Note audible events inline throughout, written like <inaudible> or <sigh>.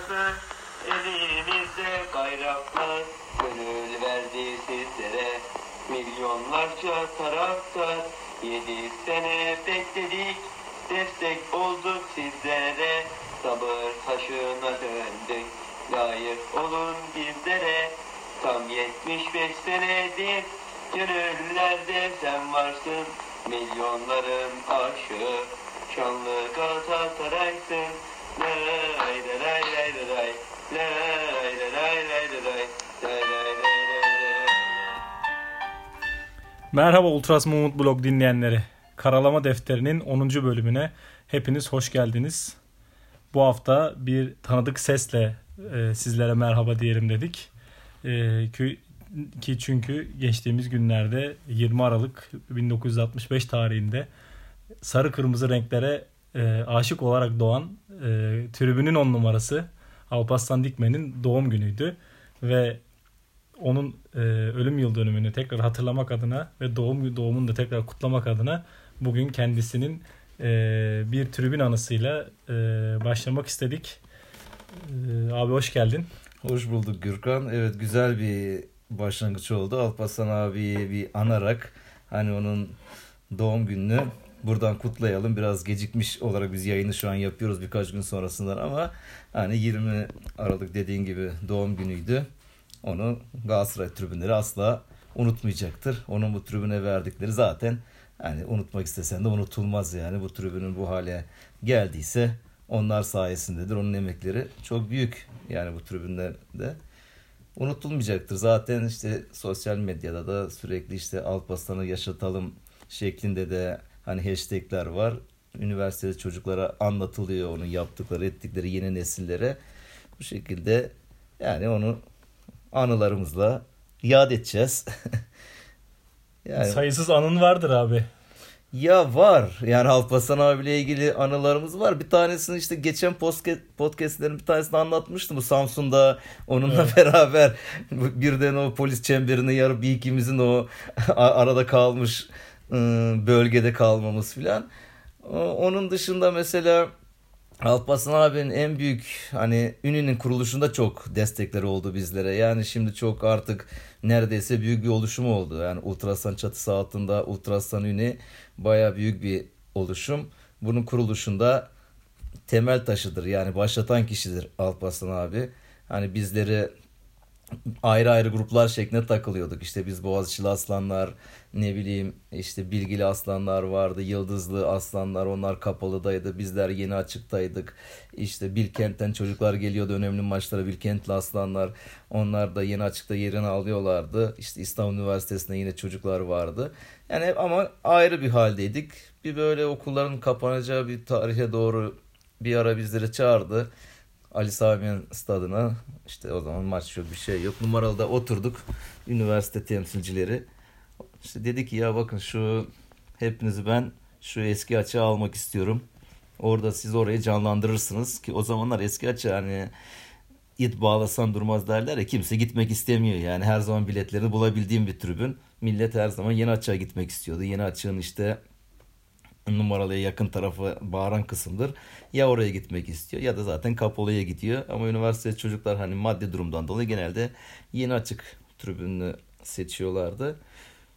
hazır Elinizde bayraklar Gönül verdi sizlere. Milyonlarca taraftar Yedi sene bekledik Destek olduk sizlere. Sabır taşına döndük Layık olun bizlere. Tam 75 senedir Gönüllerde sen varsın Milyonların aşığı. Şanlı Galatasaray'sın Merhaba Ultras Mumut Blog dinleyenleri. Karalama Defteri'nin 10. bölümüne hepiniz hoş geldiniz. Bu hafta bir tanıdık sesle e, sizlere merhaba diyelim dedik. E, ki çünkü geçtiğimiz günlerde 20 Aralık 1965 tarihinde sarı kırmızı renklere e, aşık olarak doğan e, tribünün on numarası Alparslan Dikmen'in doğum günüydü ve onun e, ölüm yıl dönümünü tekrar hatırlamak adına ve doğum doğumunu da tekrar kutlamak adına bugün kendisinin e, bir tribün anısıyla e, başlamak istedik. E, abi hoş geldin. Hoş bulduk Gürkan. Evet güzel bir başlangıç oldu. Alparslan abiyi bir anarak hani onun doğum gününü buradan kutlayalım. Biraz gecikmiş olarak biz yayını şu an yapıyoruz birkaç gün sonrasından ama hani 20 Aralık dediğin gibi doğum günüydü. Onu Galatasaray tribünleri asla unutmayacaktır. Onun bu tribüne verdikleri zaten hani unutmak istesen de unutulmaz yani. Bu tribünün bu hale geldiyse onlar sayesindedir. Onun emekleri çok büyük yani bu tribünlerde unutulmayacaktır. Zaten işte sosyal medyada da sürekli işte Alparslan'ı yaşatalım şeklinde de hani hashtagler var. Üniversitede çocuklara anlatılıyor onun yaptıkları ettikleri yeni nesillere. Bu şekilde yani onu anılarımızla yad edeceğiz. <laughs> yani, Sayısız anın vardır abi. Ya var. Yani Alparslan abiyle ilgili anılarımız var. Bir tanesini işte geçen podcast, podcastlerin bir tanesini anlatmıştım. Bu Samsun'da onunla evet. <laughs> beraber birden o polis çemberini yarıp bir ikimizin o arada kalmış bölgede kalmamız filan. Onun dışında mesela Alparslan abinin en büyük hani Ünlü'nün kuruluşunda çok destekleri oldu bizlere. Yani şimdi çok artık neredeyse büyük bir oluşum oldu. Yani Ultrasan çatısı altında Ultrasan Ünlü baya büyük bir oluşum. Bunun kuruluşunda temel taşıdır. Yani başlatan kişidir Alparslan abi. Hani bizleri ayrı ayrı gruplar şeklinde takılıyorduk. İşte biz Boğaziçi'li aslanlar, ne bileyim işte bilgili aslanlar vardı, yıldızlı aslanlar onlar kapalıdaydı. Bizler yeni açıktaydık. İşte Bilkent'ten çocuklar geliyordu önemli maçlara Bilkentli aslanlar. Onlar da yeni açıkta yerini alıyorlardı. İşte İstanbul Üniversitesi'nde yine çocuklar vardı. Yani ama ayrı bir haldeydik. Bir böyle okulların kapanacağı bir tarihe doğru bir ara bizleri çağırdı. Ali Sami'nin stadına işte o zaman maç yok bir şey yok. Numaralıda oturduk üniversite temsilcileri. İşte dedi ki ya bakın şu hepinizi ben şu eski açığa almak istiyorum. Orada siz orayı canlandırırsınız ki o zamanlar eski açı hani it bağlasan durmaz derler ya kimse gitmek istemiyor yani her zaman biletlerini bulabildiğim bir tribün. Millet her zaman yeni açığa gitmek istiyordu. Yeni açığın işte numaralıya yakın tarafı bağıran kısımdır. Ya oraya gitmek istiyor ya da zaten kapalıya gidiyor. Ama üniversite çocuklar hani maddi durumdan dolayı genelde yeni açık tribününü seçiyorlardı.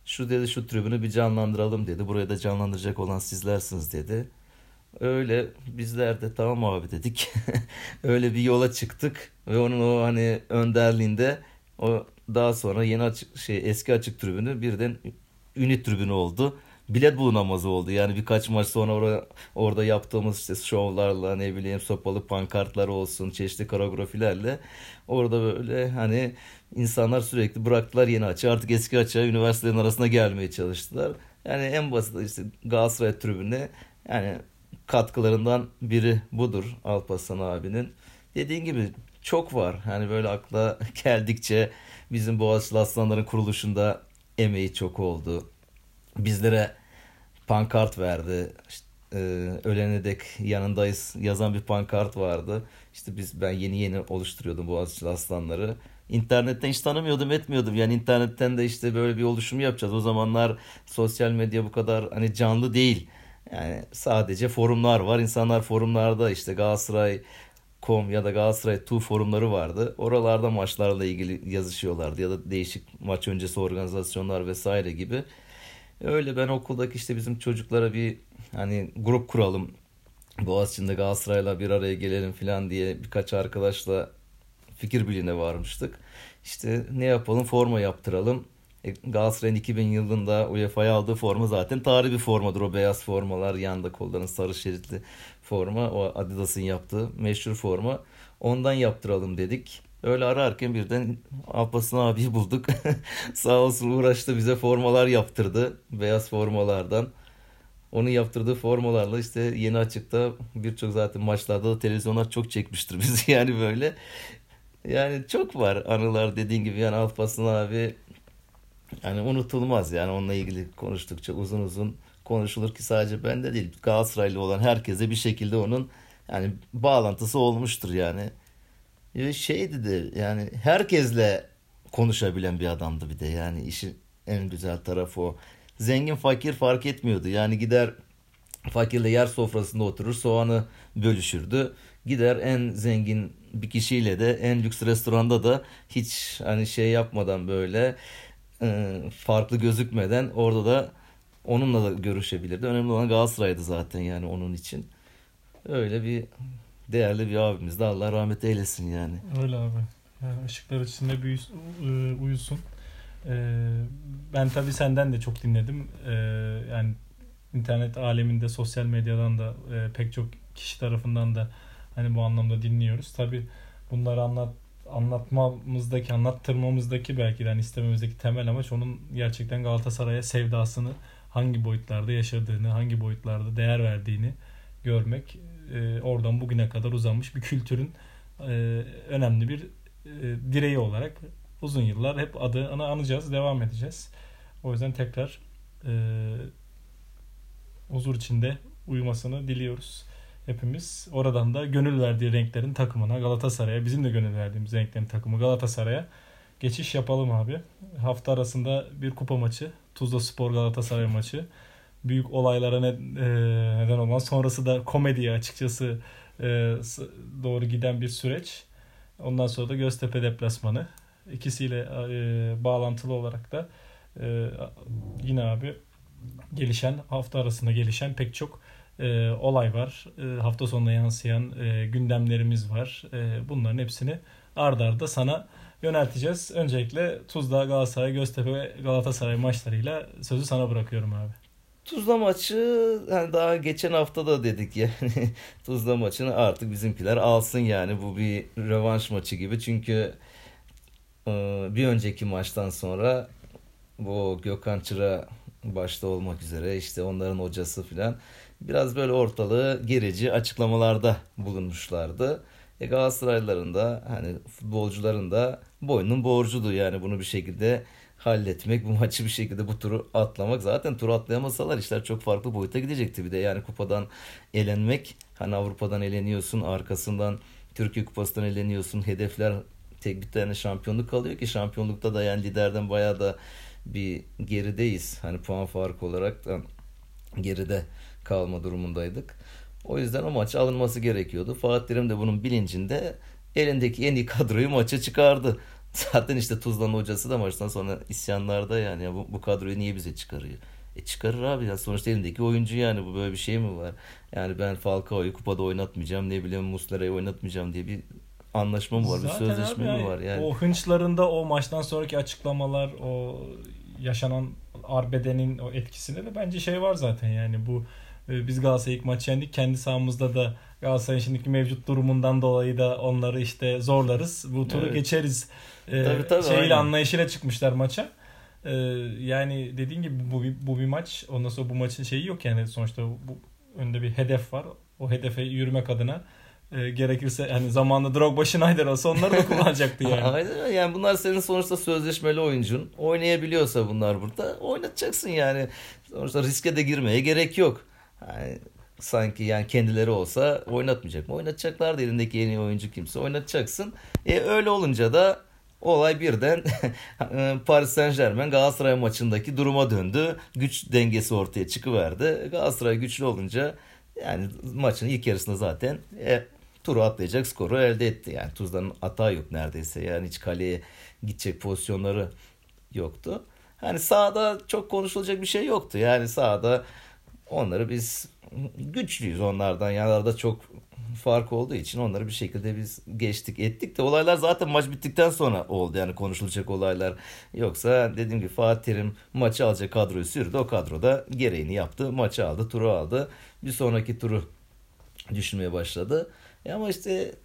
Şu dedi şu tribünü bir canlandıralım dedi. Buraya da canlandıracak olan sizlersiniz dedi. Öyle bizler de tamam abi dedik. <laughs> Öyle bir yola çıktık ve onun o hani önderliğinde o daha sonra yeni açık şey eski açık tribünü birden ünit tribünü oldu bilet bulunamaz oldu. Yani birkaç maç sonra orada, orada yaptığımız işte şovlarla ne bileyim sopalı pankartlar olsun çeşitli koreografilerle orada böyle hani insanlar sürekli bıraktılar yeni açı artık eski açığa üniversitelerin arasına gelmeye çalıştılar. Yani en basit işte Galatasaray tribününe yani katkılarından biri budur Alparslan abinin. Dediğin gibi çok var. Hani böyle akla <laughs> geldikçe bizim Boğaziçi Aslanların kuruluşunda emeği çok oldu bizlere pankart verdi. İşte, e, ölene dek yanındayız yazan bir pankart vardı. İşte biz ben yeni yeni oluşturuyordum Boğaziçi Aslanları. İnternetten hiç tanımıyordum etmiyordum. Yani internetten de işte böyle bir oluşum yapacağız. O zamanlar sosyal medya bu kadar hani canlı değil. Yani sadece forumlar var. İnsanlar forumlarda işte Galatasaray ya da Galatasaray 2 forumları vardı. Oralarda maçlarla ilgili yazışıyorlardı ya da değişik maç öncesi organizasyonlar vesaire gibi. Öyle ben okuldaki işte bizim çocuklara bir hani grup kuralım. Boğaziçi'nde Galatasaray'la bir araya gelelim falan diye birkaç arkadaşla fikir birliğine varmıştık. İşte ne yapalım forma yaptıralım. E, Galatasaray'ın 2000 yılında UEFA'ya aldığı forma zaten tarihi bir formadır. O beyaz formalar yanda kolların sarı şeritli forma. O Adidas'ın yaptığı meşhur forma. Ondan yaptıralım dedik. Öyle ararken birden Alparslan abiyi bulduk. <laughs> Sağ olsun uğraştı bize formalar yaptırdı. Beyaz formalardan. Onun yaptırdığı formalarla işte yeni açıkta birçok zaten maçlarda da televizyonlar çok çekmiştir <laughs> bizi yani böyle. Yani çok var anılar dediğin gibi yani Alparslan abi yani unutulmaz yani onunla ilgili konuştukça uzun uzun konuşulur ki sadece bende değil Galatasaraylı olan herkese bir şekilde onun yani bağlantısı olmuştur yani. Şeydi de yani herkesle konuşabilen bir adamdı bir de yani işin en güzel tarafı o. Zengin fakir fark etmiyordu yani gider fakirle yer sofrasında oturur soğanı bölüşürdü. Gider en zengin bir kişiyle de en lüks restoranda da hiç hani şey yapmadan böyle e, farklı gözükmeden orada da onunla da görüşebilirdi. Önemli olan Galatasaray'dı zaten yani onun için. Öyle bir değerli bir abimiz de Allah rahmet eylesin yani. Öyle abi. Yani ışıklar içinde büyüs, uyusun. Ee, ben tabii senden de çok dinledim. Ee, yani internet aleminde, sosyal medyadan da e, pek çok kişi tarafından da hani bu anlamda dinliyoruz. Tabii bunları anlat anlatmamızdaki, anlattırmamızdaki belki de hani istememizdeki temel amaç onun gerçekten Galatasaray'a sevdasını hangi boyutlarda yaşadığını, hangi boyutlarda değer verdiğini görmek. E, oradan bugüne kadar uzanmış bir kültürün e, önemli bir e, direği olarak uzun yıllar hep adını anacağız, devam edeceğiz. O yüzden tekrar e, huzur içinde uyumasını diliyoruz hepimiz. Oradan da gönül verdiği renklerin takımına Galatasaray'a bizim de gönül verdiğimiz renklerin takımı Galatasaray'a geçiş yapalım abi. Hafta arasında bir kupa maçı. Tuzla Spor Galatasaray maçı. Büyük olaylara ne, e, neden olan sonrası da komediye açıkçası e, doğru giden bir süreç. Ondan sonra da Göztepe deplasmanı. İkisiyle e, bağlantılı olarak da e, yine abi gelişen hafta arasında gelişen pek çok e, olay var. E, hafta sonuna yansıyan e, gündemlerimiz var. E, bunların hepsini ard arda sana yönelteceğiz. Öncelikle Tuzla, Galatasaray, Göztepe ve Galatasaray maçlarıyla sözü sana bırakıyorum abi. Tuzla maçı yani daha geçen hafta da dedik yani. <laughs> Tuzla maçını artık bizimkiler alsın yani. Bu bir rövanş maçı gibi. Çünkü e, bir önceki maçtan sonra bu Gökhan Çıra başta olmak üzere işte onların hocası filan biraz böyle ortalığı gerici açıklamalarda bulunmuşlardı. E Galatasaraylıların da hani futbolcuların da boynun borcudu yani bunu bir şekilde halletmek, bu maçı bir şekilde bu turu atlamak. Zaten turu atlayamasalar işler çok farklı boyuta gidecekti bir de. Yani kupadan elenmek, hani Avrupa'dan eleniyorsun, arkasından Türkiye Kupası'ndan eleniyorsun. Hedefler tek bir tane şampiyonluk kalıyor ki şampiyonlukta da yani liderden bayağı da bir gerideyiz. Hani puan farkı olarak da geride kalma durumundaydık. O yüzden o maç alınması gerekiyordu. Fatih Terim de bunun bilincinde elindeki en iyi kadroyu maça çıkardı. <laughs> Zaten işte Tuzla'nın hocası da maçtan sonra isyanlarda yani ya bu, bu kadroyu niye bize çıkarıyor? E çıkarır abi ya sonuçta elindeki oyuncu yani bu böyle bir şey mi var? Yani ben Falcao'yu kupada oynatmayacağım ne bileyim Muslera'yı oynatmayacağım diye bir anlaşma mı var? Zaten bir sözleşme mi var? Yani. O hınçlarında o maçtan sonraki açıklamalar o yaşanan arbedenin o etkisinde de bence şey var zaten yani bu e, biz Galatasaray'ı ilk maç yendik. Kendi sahamızda da Galatasaray'ın şimdiki mevcut durumundan dolayı da onları işte zorlarız. Bu turu evet. geçeriz. Ee, tabii, tabii, şeyle aynen. anlayışıyla çıkmışlar maça. Ee, yani dediğin gibi bu, bu bir maç. Ondan sonra bu maçın şeyi yok yani sonuçta bu önde bir hedef var. O hedefe yürümek adına e, gerekirse hani zamanında Drogba Schneider olsa onları da <laughs> kullanacaktı yani. Aynen yani bunlar senin sonuçta sözleşmeli oyuncun. Oynayabiliyorsa bunlar burada oynatacaksın yani. Sonuçta riske de girmeye gerek yok. Yani sanki yani kendileri olsa oynatmayacak mı? Oynatacaklar da elindeki yeni oyuncu kimse oynatacaksın. E öyle olunca da olay birden <laughs> Paris Saint Germain Galatasaray maçındaki duruma döndü. Güç dengesi ortaya çıkıverdi. Galatasaray güçlü olunca yani maçın ilk yarısında zaten e, turu atlayacak skoru elde etti. Yani Tuzla'nın hata yok neredeyse. Yani hiç kaleye gidecek pozisyonları yoktu. Hani sahada çok konuşulacak bir şey yoktu. Yani sahada onları biz güçlüyüz onlardan. Yani çok fark olduğu için onları bir şekilde biz geçtik ettik de olaylar zaten maç bittikten sonra oldu yani konuşulacak olaylar. Yoksa dediğim gibi Fatih Terim maçı alacak kadroyu sürdü. O kadroda gereğini yaptı. Maçı aldı, turu aldı. Bir sonraki turu düşünmeye başladı. E ama işte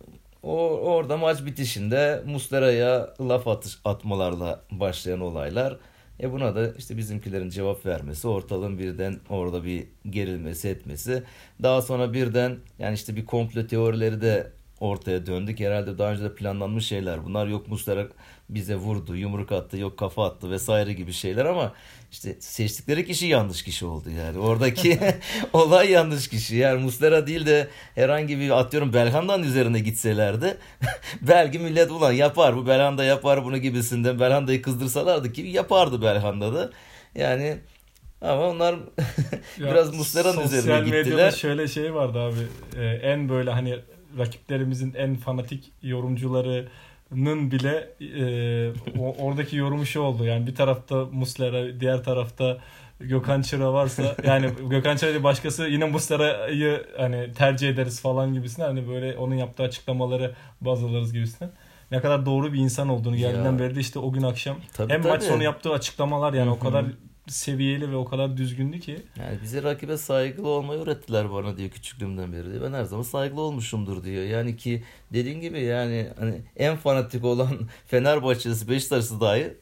o, orada maç bitişinde Muslera'ya laf atış, atmalarla başlayan olaylar. E buna da işte bizimkilerin cevap vermesi, ortalığın birden orada bir gerilmesi etmesi. Daha sonra birden yani işte bir komplo teorileri de ortaya döndük. Herhalde daha önce de planlanmış şeyler. Bunlar yok Muslera bize vurdu, yumruk attı, yok kafa attı vesaire gibi şeyler ama işte seçtikleri kişi yanlış kişi oldu yani. Oradaki <laughs> <laughs> olay yanlış kişi. Yani Muslera değil de herhangi bir atıyorum Belhanda'nın üzerine gitselerdi <laughs> belki millet ulan yapar bu Belhanda yapar bunu gibisinden Belhanda'yı kızdırsalardı ki yapardı Belhanda'da. Yani ama onlar biraz Muslera'nın üzerine gittiler. Sosyal medyada şöyle şey vardı abi. Ee, en böyle hani rakiplerimizin en fanatik yorumcularının bile e, o, oradaki yorumu şu oldu. Yani bir tarafta Muslera, diğer tarafta Gökhan Çıra varsa yani Gökhan Çıra başkası yine Muslera'yı hani tercih ederiz falan gibisine hani böyle onun yaptığı açıklamaları baz alırız gibisine. Ne kadar doğru bir insan olduğunu geldiğinden beri de işte o gün akşam tabii, hem tabii. maç sonu yaptığı açıklamalar yani Hı-hı. o kadar seviyeli ve o kadar düzgündü ki. Yani bize rakibe saygılı olmayı öğrettiler bana diyor küçüklüğümden beri diyor. Ben her zaman saygılı olmuşumdur diyor. Yani ki dediğin gibi yani hani en fanatik olan <laughs> Fenerbahçe'si Beşiktaş'ı dahi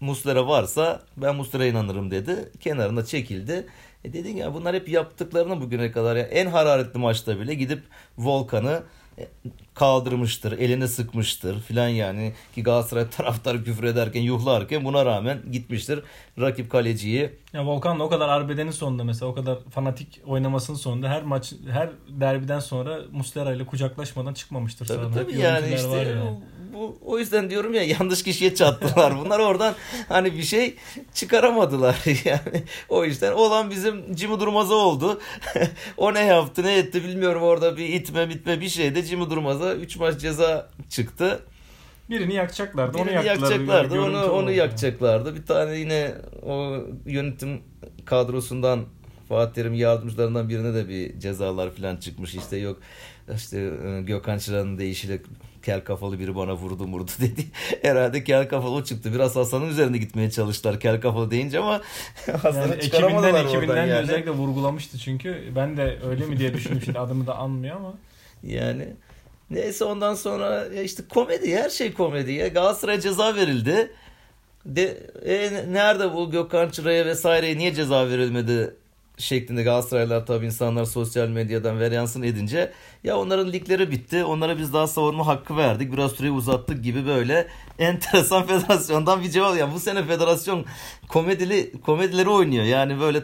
Muslera varsa ben Muslera'ya inanırım dedi. Kenarında çekildi. E dediğin gibi bunlar hep yaptıklarını bugüne kadar yani en hararetli maçta bile gidip Volkan'ı kaldırmıştır, eline sıkmıştır filan yani ki Galatasaray taraftarı küfür ederken yuhlarken buna rağmen gitmiştir rakip kaleciyi. Ya Volkan da o kadar arbedenin sonunda mesela o kadar fanatik oynamasının sonunda her maç her derbiden sonra Muslera ile kucaklaşmadan çıkmamıştır. Tabii tabii yani işte yani. Bu o yüzden diyorum ya yanlış kişiye çattılar. Bunlar oradan hani bir şey çıkaramadılar <laughs> yani. O yüzden olan bizim Jimmy Durmaz'a oldu. <laughs> o ne yaptı ne etti bilmiyorum orada bir itme bitme bir şeyde Jimmy Durmaz'a 3 maç ceza çıktı. Birini yakacaklardı. Birini onu yakacaklardı. Onu onu yakacaklardı. Bir tane yine o yönetim kadrosundan Fatih Terim yardımcılarından birine de bir cezalar falan çıkmış. İşte yok işte e, Gökhan Çıra'nın deyişiyle kel kafalı biri bana vurdu vurdu <laughs> dedi. Herhalde kel kafalı o çıktı. Biraz Hasan'ın üzerine gitmeye çalıştılar kel kafalı deyince ama <laughs> Hasan'ı yani çıkaramadılar ekibinden, ekibinden yani. özellikle vurgulamıştı çünkü. Ben de öyle mi diye düşünmüştüm. Adımı da anmıyor ama. Yani Neyse ondan sonra işte komedi her şey komedi ya. Galatasaray ceza verildi. De, e, nerede bu Gökhan Çıra'ya vesaireye niye ceza verilmedi şeklinde Galatasaraylar tabii insanlar sosyal medyadan veryansın edince ya onların ligleri bitti. Onlara biz daha savunma hakkı verdik. Biraz süreyi uzattık gibi böyle enteresan <laughs> federasyondan bir cevap. Yani bu sene federasyon komedili komedileri oynuyor. Yani böyle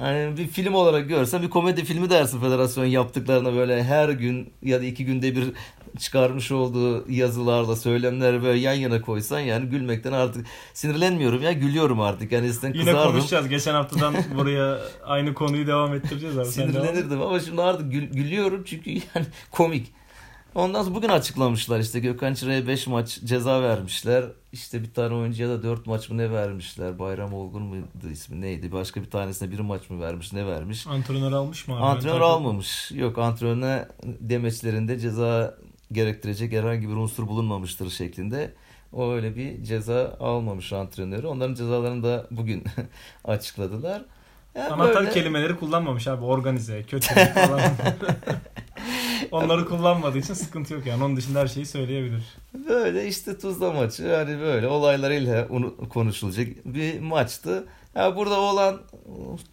yani bir film olarak görsen bir komedi filmi dersin federasyon yaptıklarına böyle her gün ya da iki günde bir çıkarmış olduğu yazılarla söylemleri böyle yan yana koysan yani gülmekten artık sinirlenmiyorum ya gülüyorum artık. Yani eskiden Yine kızardım. konuşacağız. Geçen haftadan <laughs> buraya aynı konuyu devam ettireceğiz abi. Sinirlenirdim ama şimdi artık gül, gülüyorum çünkü yani <laughs> komik. Ondan sonra bugün açıklamışlar işte Gökhan Çıra'ya 5 maç ceza vermişler. İşte bir tane oyuncuya da 4 maç mı ne vermişler? Bayram Olgun muydu ismi neydi? Başka bir tanesine bir maç mı vermiş ne vermiş? Antrenör almış mı? Abi? Antrenör almamış. Yok antrenörüne demeçlerinde ceza gerektirecek herhangi bir unsur bulunmamıştır şeklinde. O öyle bir ceza almamış antrenörü. Onların cezalarını da bugün <laughs> açıkladılar. Yani Anahtar böyle... kelimeleri kullanmamış abi. Organize, kötü falan. <laughs> Onları kullanmadığı için sıkıntı yok yani. Onun dışında her şeyi söyleyebilir. Böyle işte Tuzla maçı yani böyle olaylarıyla konuşulacak bir maçtı. Yani burada olan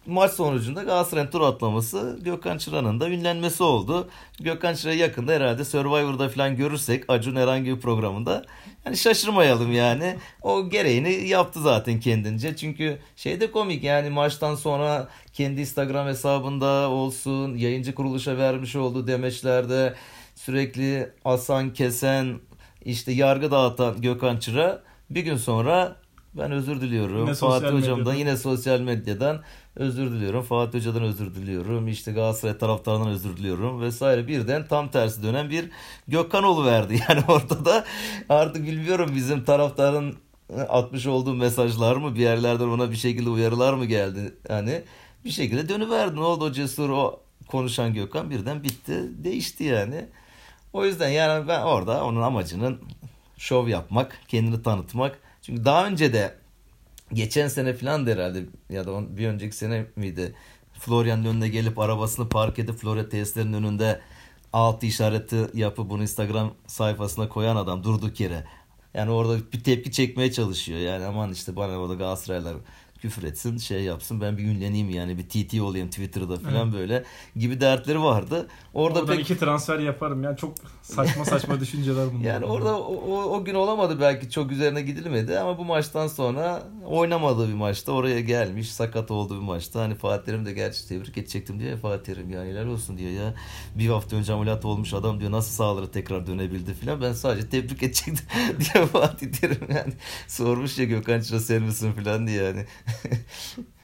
maç sonucunda Galatasaray'ın tur atlaması Gökhan Çıra'nın da ünlenmesi oldu. Gökhan Çıra yakında herhalde Survivor'da falan görürsek Acun herhangi bir programında yani şaşırmayalım yani. O gereğini yaptı zaten kendince. Çünkü şey de komik yani maçtan sonra kendi Instagram hesabında olsun yayıncı kuruluşa vermiş olduğu demeçlerde sürekli asan kesen işte yargı dağıtan Gökhan Çıra bir gün sonra Ben özür diliyorum. Yine Fatih hocamdan medyadan. yine sosyal medyadan özür diliyorum. Fatih hocadan özür diliyorum. İşte Galatasaray taraftarından özür diliyorum vesaire. Birden tam tersi dönen bir Gökhanoğlu verdi. <laughs> Yani ortada artık bilmiyorum bizim taraftarın atmış olduğu mesajlar mı bir yerlerden ona bir şekilde uyarılar mı geldi? Hani bir şekilde dönüverdi. Ne oldu o cesur o konuşan Gökhan birden bitti. Değişti yani. O yüzden yani ben orada onun amacının şov yapmak, kendini tanıtmak. Çünkü daha önce de geçen sene falan da herhalde ya da bir önceki sene miydi? Florian'ın önüne gelip arabasını park edip Florya tesislerinin önünde altı işareti yapıp bunu Instagram sayfasına koyan adam durduk yere. Yani orada bir tepki çekmeye çalışıyor. Yani aman işte bana orada Galatasaraylar küfür etsin şey yapsın ben bir ünleneyim yani bir TT olayım Twitter'da falan böyle gibi dertleri vardı. Orada Oradan pek iki transfer yaparım. Yani çok saçma saçma <laughs> düşünceler bunlar. yani orada o, o, o gün olamadı belki çok üzerine gidilmedi ama bu maçtan sonra oynamadığı bir maçta oraya gelmiş sakat olduğu bir maçta hani Fatih Terim de gerçi tebrik edecektim ya Fatih Terim yani helal olsun diyor ya bir hafta önce ameliyat olmuş adam diyor nasıl sağlara tekrar dönebildi filan ben sadece tebrik edecektim <laughs> diyor Fatih Terim yani sormuş ya Gökhan Çıra sen misin filan diye yani Ya <laughs>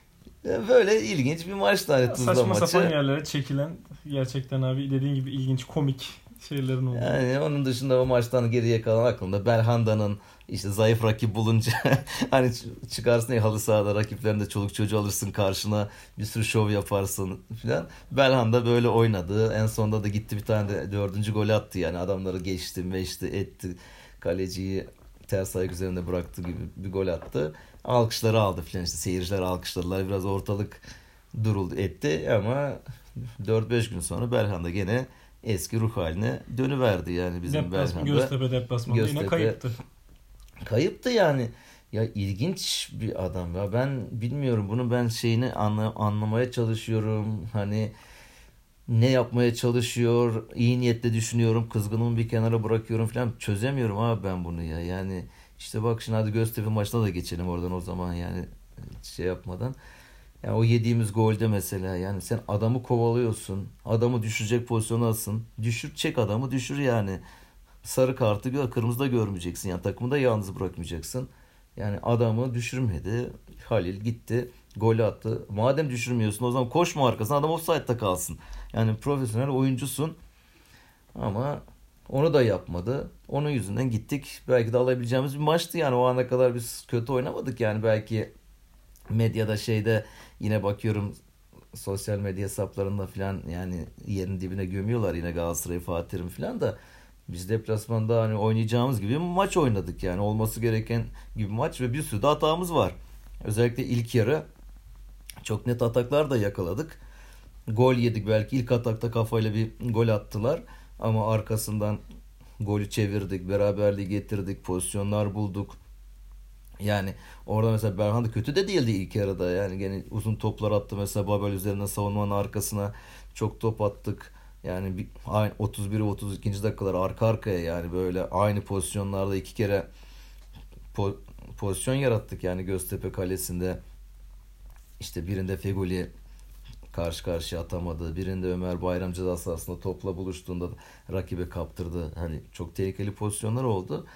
böyle ilginç bir maçtı hani Tuzla saçma maçı. sapan yerlere çekilen gerçekten abi dediğin gibi ilginç komik şeylerin oldu. Yani onun dışında o maçtan geriye kalan aklımda Belhanda'nın işte zayıf rakip bulunca <laughs> hani çıkarsın ya halı sahada rakiplerinde çoluk çocuğu alırsın karşına bir sürü şov yaparsın filan. Belhanda böyle oynadı. En sonunda da gitti bir tane de dördüncü gol attı yani adamları geçti meşti etti. Kaleciyi ters ayak üzerinde bıraktı gibi bir gol attı. Alkışları aldı filan işte seyirciler alkışladılar. Biraz ortalık duruldu etti ama 4-5 gün sonra Belhanda gene eski ruh haline dönüverdi yani bizim Deplasman, Belhanda. Göztepe deplasmanında yine Göztepe- kayıptı. Kayıptı yani. Ya ilginç bir adam ya. Ben bilmiyorum bunu ben şeyini anla, anlamaya çalışıyorum. Hani ne yapmaya çalışıyor? iyi niyetle düşünüyorum. Kızgınımı bir kenara bırakıyorum falan. Çözemiyorum abi ben bunu ya. Yani işte bak şimdi hadi Göztepe maçına da geçelim oradan o zaman yani şey yapmadan. Yani o yediğimiz golde mesela yani sen adamı kovalıyorsun. Adamı düşürecek pozisyona alsın. Düşür çek adamı düşür yani. Sarı kartı gör, kırmızı da görmeyeceksin. Yani takımı da yalnız bırakmayacaksın. Yani adamı düşürmedi. Halil gitti. Golü attı. Madem düşürmüyorsun o zaman koşma arkasına adam offside'da kalsın. Yani profesyonel oyuncusun. Ama onu da yapmadı. Onun yüzünden gittik. Belki de alabileceğimiz bir maçtı yani. O ana kadar biz kötü oynamadık yani. Belki medyada şeyde yine bakıyorum sosyal medya hesaplarında falan yani yerin dibine gömüyorlar yine Galatasaray'ı Fatih Terim falan da biz deplasmanda hani oynayacağımız gibi bir maç oynadık yani olması gereken gibi maç ve bir sürü de hatamız var. Özellikle ilk yarı çok net ataklar da yakaladık. Gol yedik belki ilk atakta kafayla bir gol attılar ama arkasından golü çevirdik, beraberliği getirdik, pozisyonlar bulduk. Yani orada mesela Berhan kötü de değildi ilk yarıda. Yani gene uzun toplar attı mesela Babel üzerine savunmanın arkasına çok top attık. Yani aynı 31 32. dakikalar arka arkaya yani böyle aynı pozisyonlarda iki kere po- pozisyon yarattık yani Göztepe kalesinde. İşte birinde Fegoli karşı karşıya atamadı. Birinde Ömer Bayram ceza sahasında topla buluştuğunda rakibe kaptırdı. Hani çok tehlikeli pozisyonlar oldu.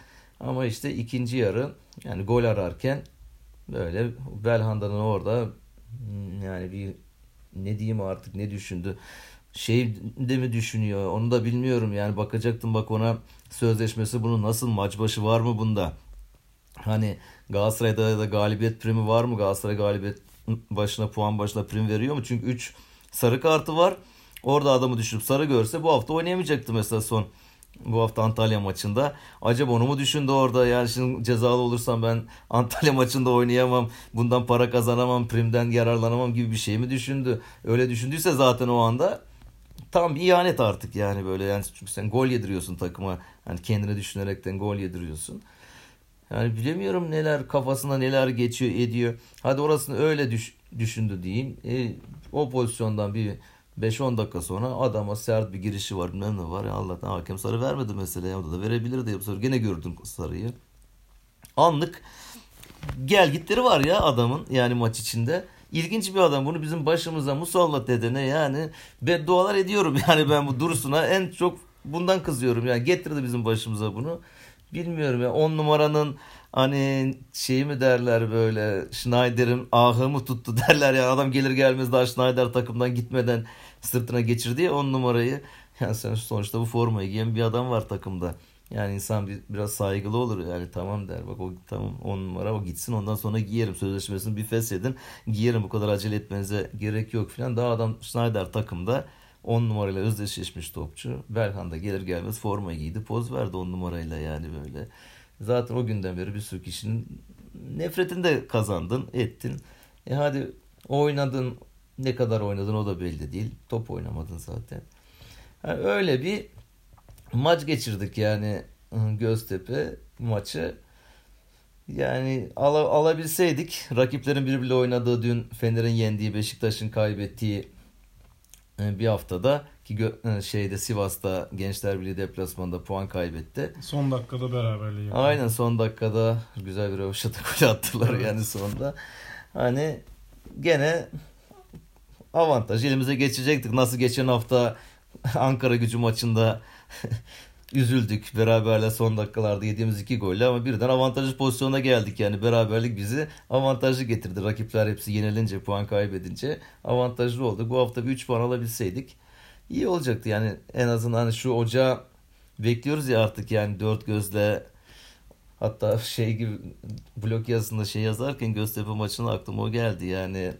Ama işte ikinci yarı yani gol ararken böyle Belhanda'nın orada hmm, yani bir ne diyeyim artık ne düşündü. Şey de mi düşünüyor onu da bilmiyorum yani bakacaktım bak ona sözleşmesi bunun nasıl maç başı var mı bunda? Hani Galatasaray'da da galibiyet primi var mı? Galatasaray galibiyet başına puan başına prim veriyor mu? Çünkü 3 sarı kartı var. Orada adamı düşürüp sarı görse bu hafta oynayamayacaktı mesela son bu hafta Antalya maçında. Acaba onu mu düşündü orada? Yani şimdi cezalı olursam ben <laughs> Antalya maçında oynayamam. Bundan para kazanamam. Primden yararlanamam gibi bir şey mi düşündü? Öyle düşündüyse zaten o anda tam bir ihanet artık yani böyle. Yani çünkü sen gol yediriyorsun takıma. Hani kendine düşünerekten gol yediriyorsun. Yani bilemiyorum neler kafasında neler geçiyor ediyor. Hadi orasını öyle düş, düşündü diyeyim. E, o pozisyondan bir 5-10 dakika sonra adama sert bir girişi var bilmem ne var. Ya Allah'tan hakem sarı vermedi mesela. O da verebilirdi. Bu sefer gene gördüm sarıyı. Anlık gel gitleri var ya adamın yani maç içinde. İlginç bir adam. Bunu bizim başımıza musallat edene yani beddualar ediyorum. <laughs> Yani ben bu Dursun'a en çok bundan kızıyorum. Yani getirdi bizim başımıza bunu. Bilmiyorum ya 10 numaranın hani şey mi derler böyle Schneider'in ahı mı tuttu <laughs> derler ya adam gelir gelmez daha Schneider takımdan gitmeden sırtına geçirdi ya 10 numarayı. Yani sen sonuçta bu formayı giyen bir adam var takımda. Yani insan bir, biraz saygılı olur yani tamam der bak o tamam 10 numara o gitsin ondan sonra giyerim sözleşmesini bir feshedin giyerim bu kadar acele etmenize gerek yok filan. Daha adam Schneider takımda 10 numarayla özdeşleşmiş topçu. Belhanda gelir gelmez formayı giydi poz verdi 10 numarayla yani böyle. Zaten o günden beri bir sürü kişinin nefretini de kazandın ettin. E hadi oynadın ne kadar oynadın o da belli değil. Top oynamadın zaten. Yani öyle bir maç geçirdik yani Göztepe maçı. Yani al, alabilseydik rakiplerin birbiriyle oynadığı dün Fener'in yendiği Beşiktaş'ın kaybettiği bir haftada ki e, şeyde Sivas'ta Gençler Birliği deplasmanda puan kaybetti. Son dakikada beraberliği. Aynen son dakikada güzel bir röveşata gol attılar evet. yani sonunda. Hani gene avantaj elimize geçecektik. Nasıl geçen hafta Ankara gücü maçında üzüldük beraberle son dakikalarda yediğimiz iki golle ama birden avantajlı pozisyona geldik. Yani beraberlik bizi avantajlı getirdi. Rakipler hepsi yenilince puan kaybedince avantajlı oldu. Bu hafta bir 3 puan alabilseydik iyi olacaktı. Yani en azından hani şu ocağı bekliyoruz ya artık yani dört gözle. Hatta şey gibi blok yazısında şey yazarken Göztepe maçına aklıma o geldi. Yani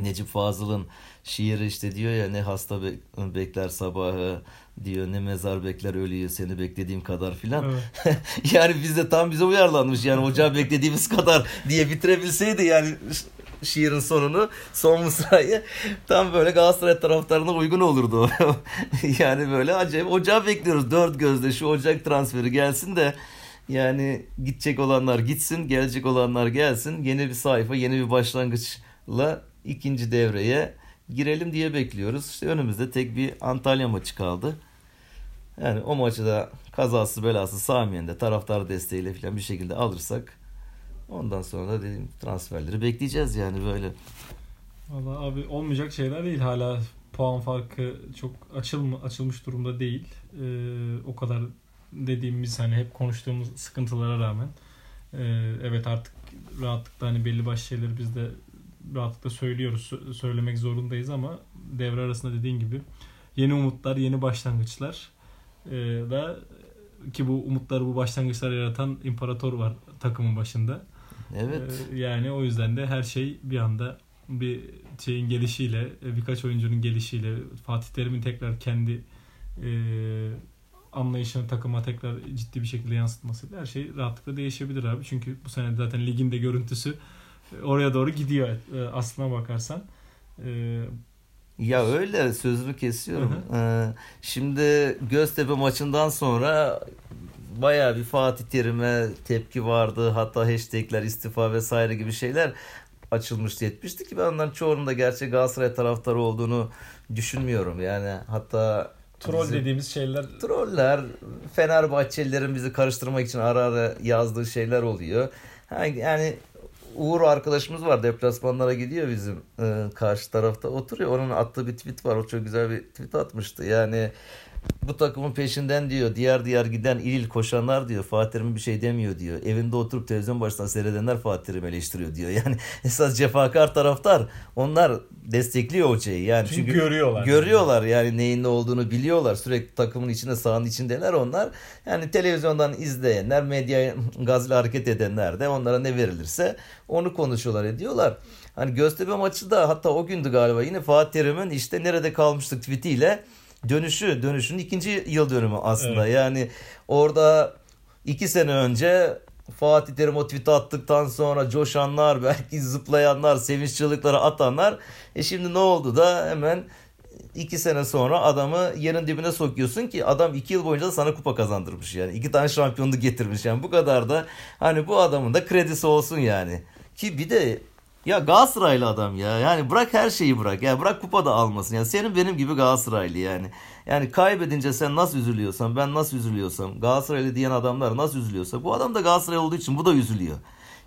Necip Fazıl'ın şiiri işte diyor ya ne hasta bekler sabahı diyor ne mezar bekler ölüyü seni beklediğim kadar filan. Evet. <laughs> yani bizde tam bize uyarlanmış yani ocağı beklediğimiz kadar diye bitirebilseydi yani şiirin sonunu son mısrayı tam böyle Galatasaray taraftarına uygun olurdu. <laughs> yani böyle acayip ocağı bekliyoruz dört gözle şu ocak transferi gelsin de yani gidecek olanlar gitsin gelecek olanlar gelsin yeni bir sayfa yeni bir başlangıçla ikinci devreye girelim diye bekliyoruz. İşte önümüzde tek bir Antalya maçı kaldı. Yani o maçı da kazası belası Samiye'nde taraftar desteğiyle falan bir şekilde alırsak ondan sonra da dediğim transferleri bekleyeceğiz yani böyle. Valla abi olmayacak şeyler değil hala puan farkı çok açılma, açılmış durumda değil. Ee, o kadar dediğimiz hani hep konuştuğumuz sıkıntılara rağmen ee, evet artık rahatlıkla hani belli başlı şeyleri biz de rahatlıkla söylüyoruz, söylemek zorundayız ama devre arasında dediğin gibi yeni umutlar, yeni başlangıçlar ee, ve ki bu umutları, bu başlangıçları yaratan imparator var takımın başında. Evet. Ee, yani o yüzden de her şey bir anda bir şeyin gelişiyle, birkaç oyuncunun gelişiyle, Fatih Terim'in tekrar kendi e, anlayışını takıma tekrar ciddi bir şekilde yansıtmasıyla her şey rahatlıkla değişebilir abi. Çünkü bu sene zaten ligin de görüntüsü oraya doğru gidiyor e, aslına bakarsan. E, ya öyle sözünü kesiyorum. Ee, şimdi Göztepe maçından sonra baya bir Fatih Terim'e tepki vardı. Hatta hashtagler istifa vesaire gibi şeyler açılmıştı etmişti ki ben onların çoğunun da gerçek Galatasaray taraftarı olduğunu düşünmüyorum. Yani hatta Troll bizim, dediğimiz şeyler. Troller, Fenerbahçelilerin bizi karıştırmak için ara ara yazdığı şeyler oluyor. Yani Uğur arkadaşımız var deplasmanlara gidiyor bizim e, karşı tarafta oturuyor. Onun attığı bir tweet var. O çok güzel bir tweet atmıştı. Yani bu takımın peşinden diyor diğer diğer giden il koşanlar diyor Fatih Terim'e bir şey demiyor diyor. Evinde oturup televizyon başından seyredenler Fatih Terim'i eleştiriyor diyor. <laughs> Yani esas cefakar taraftar onlar destekliyor hocayı. Yani çünkü, çünkü görüyorlar. Görüyorlar yani neyin ne olduğunu biliyorlar. Sürekli takımın içinde sahanın içindeler onlar. Yani televizyondan izleyenler, medyaya gazlı hareket edenler de onlara ne verilirse onu konuşuyorlar ediyorlar. Hani Göztepe maçı da hatta o gündü galiba yine Fatih Terim'in işte nerede kalmıştık tweetiyle dönüşü, dönüşün ikinci yıl dönümü aslında. Evet. Yani orada iki sene önce Fatih Terim o tweet attıktan sonra coşanlar, <laughs> belki zıplayanlar, sevinç çığlıkları atanlar. E şimdi ne oldu da hemen iki sene sonra adamı yerin dibine sokuyorsun ki adam iki yıl boyunca da sana kupa kazandırmış yani. iki tane şampiyonluk getirmiş yani bu kadar da hani bu adamın da kredisi olsun yani. Ki bir de ya Galatasaraylı adam ya. Yani bırak her şeyi bırak. Ya bırak kupa da almasın. Ya senin benim gibi Galatasaraylı yani. Yani kaybedince sen nasıl üzülüyorsan, ben nasıl üzülüyorsam, Galatasaraylı diyen adamlar nasıl üzülüyorsa bu adam da Galatasaray olduğu için bu da üzülüyor.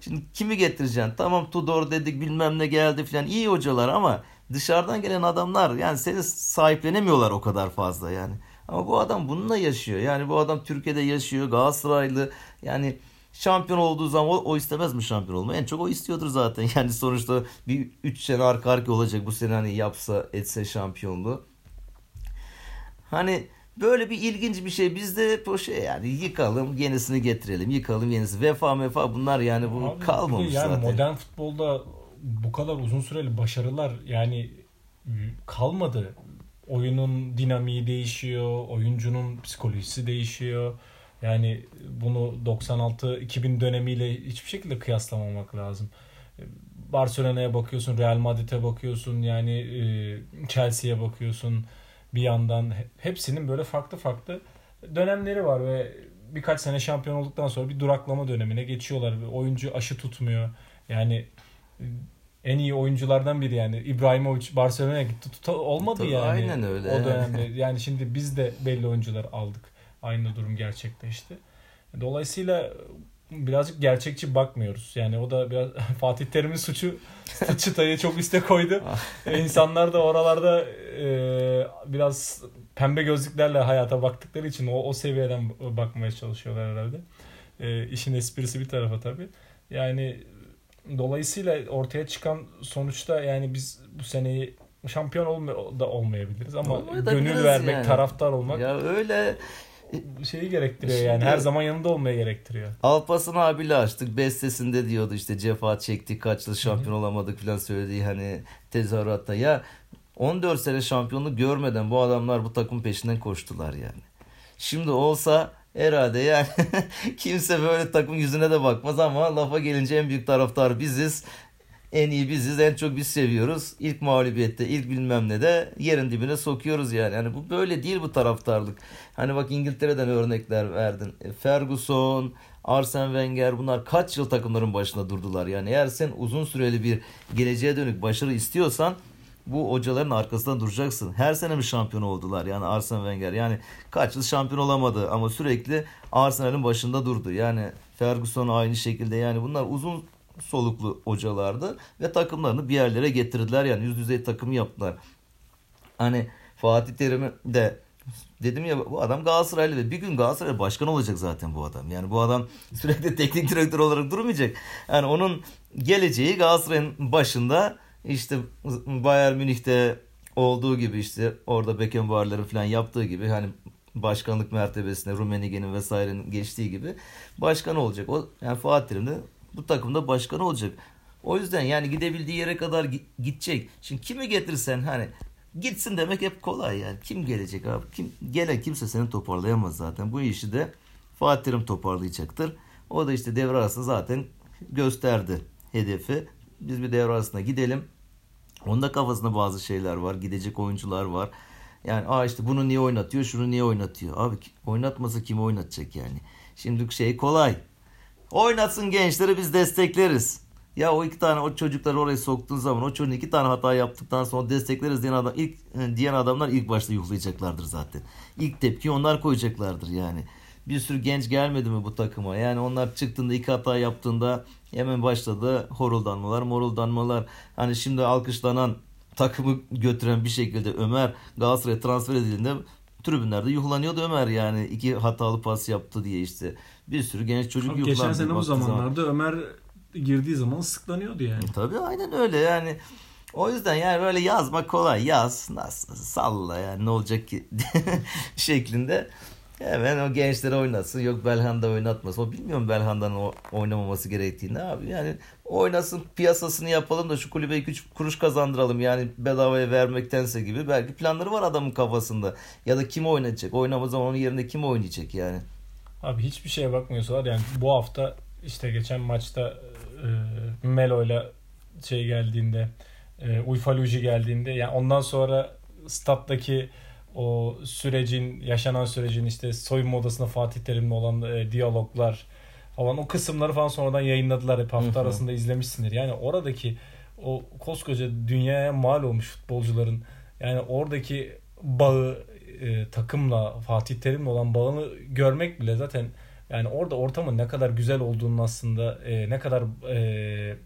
Şimdi kimi getireceksin? Tamam Tudor dedik bilmem ne geldi falan. iyi hocalar ama dışarıdan gelen adamlar yani seni sahiplenemiyorlar o kadar fazla yani. Ama bu adam bununla yaşıyor. Yani bu adam Türkiye'de yaşıyor. Galatasaraylı. Yani şampiyon olduğu zaman o, o istemez mi şampiyon olmayı? En çok o istiyordur zaten. <laughs> Yani sonuçta bir 3 sene arka arka olacak bu sene hani yapsa etse şampiyonluğu. Hani böyle bir ilginç bir şey. Biz de bu şey yani yıkalım yenisini getirelim. Yıkalım yenisi. Vefa mefa bunlar yani bu Abi, kalmamış yani zaten. modern futbolda bu kadar uzun süreli başarılar yani kalmadı. Oyunun dinamiği değişiyor, oyuncunun psikolojisi değişiyor. Yani bunu 96-2000 dönemiyle hiçbir şekilde kıyaslamamak lazım. Barcelona'ya bakıyorsun, Real Madrid'e bakıyorsun, yani e, Chelsea'ye bakıyorsun. Bir yandan hepsinin böyle farklı farklı dönemleri var ve birkaç sene şampiyon olduktan sonra bir duraklama dönemine geçiyorlar. Oyuncu aşı tutmuyor. Yani en iyi oyunculardan biri yani İbrahimovic Barcelona'ya gitti. Tuta, olmadı Tabii, yani. aynen öyle. O dönemde. Yani şimdi biz de belli oyuncular aldık. Aynı durum gerçekleşti. Dolayısıyla birazcık gerçekçi bakmıyoruz. Yani o da biraz <laughs> Fatih Terim'in suçu çıtayı çok üste koydu. İnsanlar da oralarda e, biraz pembe gözlüklerle hayata baktıkları için o, o seviyeden bakmaya çalışıyorlar herhalde. E, işin esprisi bir tarafa tabii. Yani dolayısıyla ortaya çıkan sonuçta yani biz bu seneyi şampiyon olma, da olmayabiliriz ama gönül vermek, yani. taraftar olmak ya öyle şeyi gerektiriyor Şimdi, yani her zaman yanında olmaya gerektiriyor. Alparslan abiyle açtık. Bestesinde diyordu işte cefa çektik kaç yıl şampiyon Hı-hı. olamadık falan söylediği hani tezahüratta. Ya 14 sene şampiyonluk görmeden bu adamlar bu takım peşinden koştular yani. Şimdi olsa herhalde yani <laughs> kimse böyle takım yüzüne de bakmaz ama lafa gelince en büyük taraftar biziz. En iyi biziz, en çok biz seviyoruz. İlk mağlubiyette, ilk bilmem ne de yerin dibine sokuyoruz yani. Yani bu böyle değil bu taraftarlık. Hani bak İngiltere'den örnekler verdin. E, Ferguson, Arsene Wenger bunlar kaç yıl takımların başında durdular. Yani eğer sen uzun süreli bir geleceğe dönük başarı istiyorsan bu hocaların arkasında duracaksın. Her sene mi şampiyon oldular yani Arsene Wenger? Yani kaç yıl şampiyon olamadı ama sürekli Arsenal'in başında durdu. Yani Ferguson aynı şekilde yani bunlar uzun soluklu hocalardı ve takımlarını bir yerlere getirdiler yani yüz düzey takım yaptılar. Hani Fatih Terim'i de dedim ya bu adam Galatasaraylı ve bir gün Galatasaray başkan olacak zaten bu adam. Yani bu adam <laughs> sürekli teknik direktör olarak durmayacak. Yani onun geleceği Galatasaray'ın başında işte Bayern Münih'te olduğu gibi işte orada Beckenbauer'ların falan yaptığı gibi hani başkanlık mertebesine Rummenigge'nin vesairenin geçtiği gibi başkan olacak. O yani Fatih Terim de bu takımda başkan olacak. O yüzden yani gidebildiği yere kadar gidecek. Şimdi kimi getirsen hani gitsin demek hep kolay yani. Kim gelecek abi? Kim gelen kimse seni toparlayamaz zaten. Bu işi de Fatih Terim toparlayacaktır. O da işte devre arasında zaten gösterdi hedefi. Biz bir devre arasında gidelim. Onda kafasında bazı şeyler var. Gidecek oyuncular var. Yani aa işte bunu niye oynatıyor, şunu niye oynatıyor? Abi oynatmasa kim oynatacak yani? Şimdi şey kolay. Oynatsın gençleri biz destekleriz. Ya o iki tane o çocukları oraya soktuğun zaman o çocuğun iki tane hata yaptıktan sonra destekleriz diyen adam ilk e, diyen adamlar ilk başta yuhlayacaklardır zaten. İlk tepki onlar koyacaklardır yani. Bir sürü genç gelmedi mi bu takıma? Yani onlar çıktığında iki hata yaptığında hemen başladı horuldanmalar, moruldanmalar. Hani şimdi alkışlanan takımı götüren bir şekilde Ömer Galatasaray'a transfer edildiğinde tribünlerde yuhlanıyordu Ömer yani iki hatalı pas yaptı diye işte. Bir sürü genç çocuk yuhlandı. Geçen sene bu zamanlarda zaman. Ömer girdiği zaman sıklanıyordu yani. Tabii aynen öyle yani. O yüzden yani böyle yazmak kolay. Yaz nasıl salla yani ne olacak ki <laughs> şeklinde. Hemen o gençleri oynatsın. Yok Belhanda oynatmasın. O bilmiyorum Belhanda'nın oynamaması gerektiğini abi. Yani oynasın piyasasını yapalım da şu kulübe 2-3 kuruş kazandıralım. Yani bedavaya vermektense gibi. Belki planları var adamın kafasında. Ya da kim oynayacak? Oynamaz zaman onun yerine kim oynayacak yani? Abi hiçbir şeye bakmıyorsalar. Yani bu hafta işte geçen maçta e, Melo ile şey geldiğinde e, Uyfaluji geldiğinde yani ondan sonra stat'taki o sürecin yaşanan sürecin işte soyunma odasında Fatih Terim'le olan e, diyaloglar falan o kısımları falan sonradan yayınladılar. Hep hafta arasında izlemişsindir. Yani oradaki o koskoca dünyaya mal olmuş futbolcuların yani oradaki bağı e, takımla Fatih Terim'le olan bağını görmek bile zaten yani orada ortamın ne kadar güzel olduğunu aslında e, ne kadar e,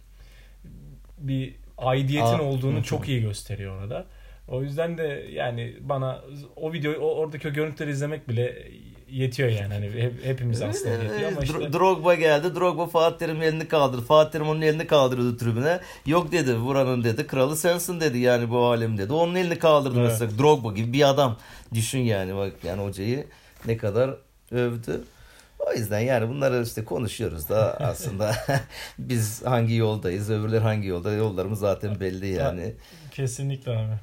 bir aidiyetin Aa, olduğunu hı. çok iyi gösteriyor orada. O yüzden de yani bana o videoyu o, oradaki o görüntüleri izlemek bile yetiyor yani hani hep, hepimiz aslında yetiyor ama işte Drogba geldi. Drogba Fatih Terim'in elini kaldırdı. Fatih Terim onun elini kaldırıyordu tribüne. Yok dedi buranın dedi. Kralı sensin dedi yani bu alem dedi. Onun elini kaldırdı Evet. mesela. Drogba gibi bir adam. Düşün yani bak yani hocayı ne kadar övdü. O yüzden yani bunları işte konuşuyoruz da <laughs> aslında <laughs> biz hangi yoldayız, öbürler hangi yolda yollarımız zaten belli yani. kesinlikle abi.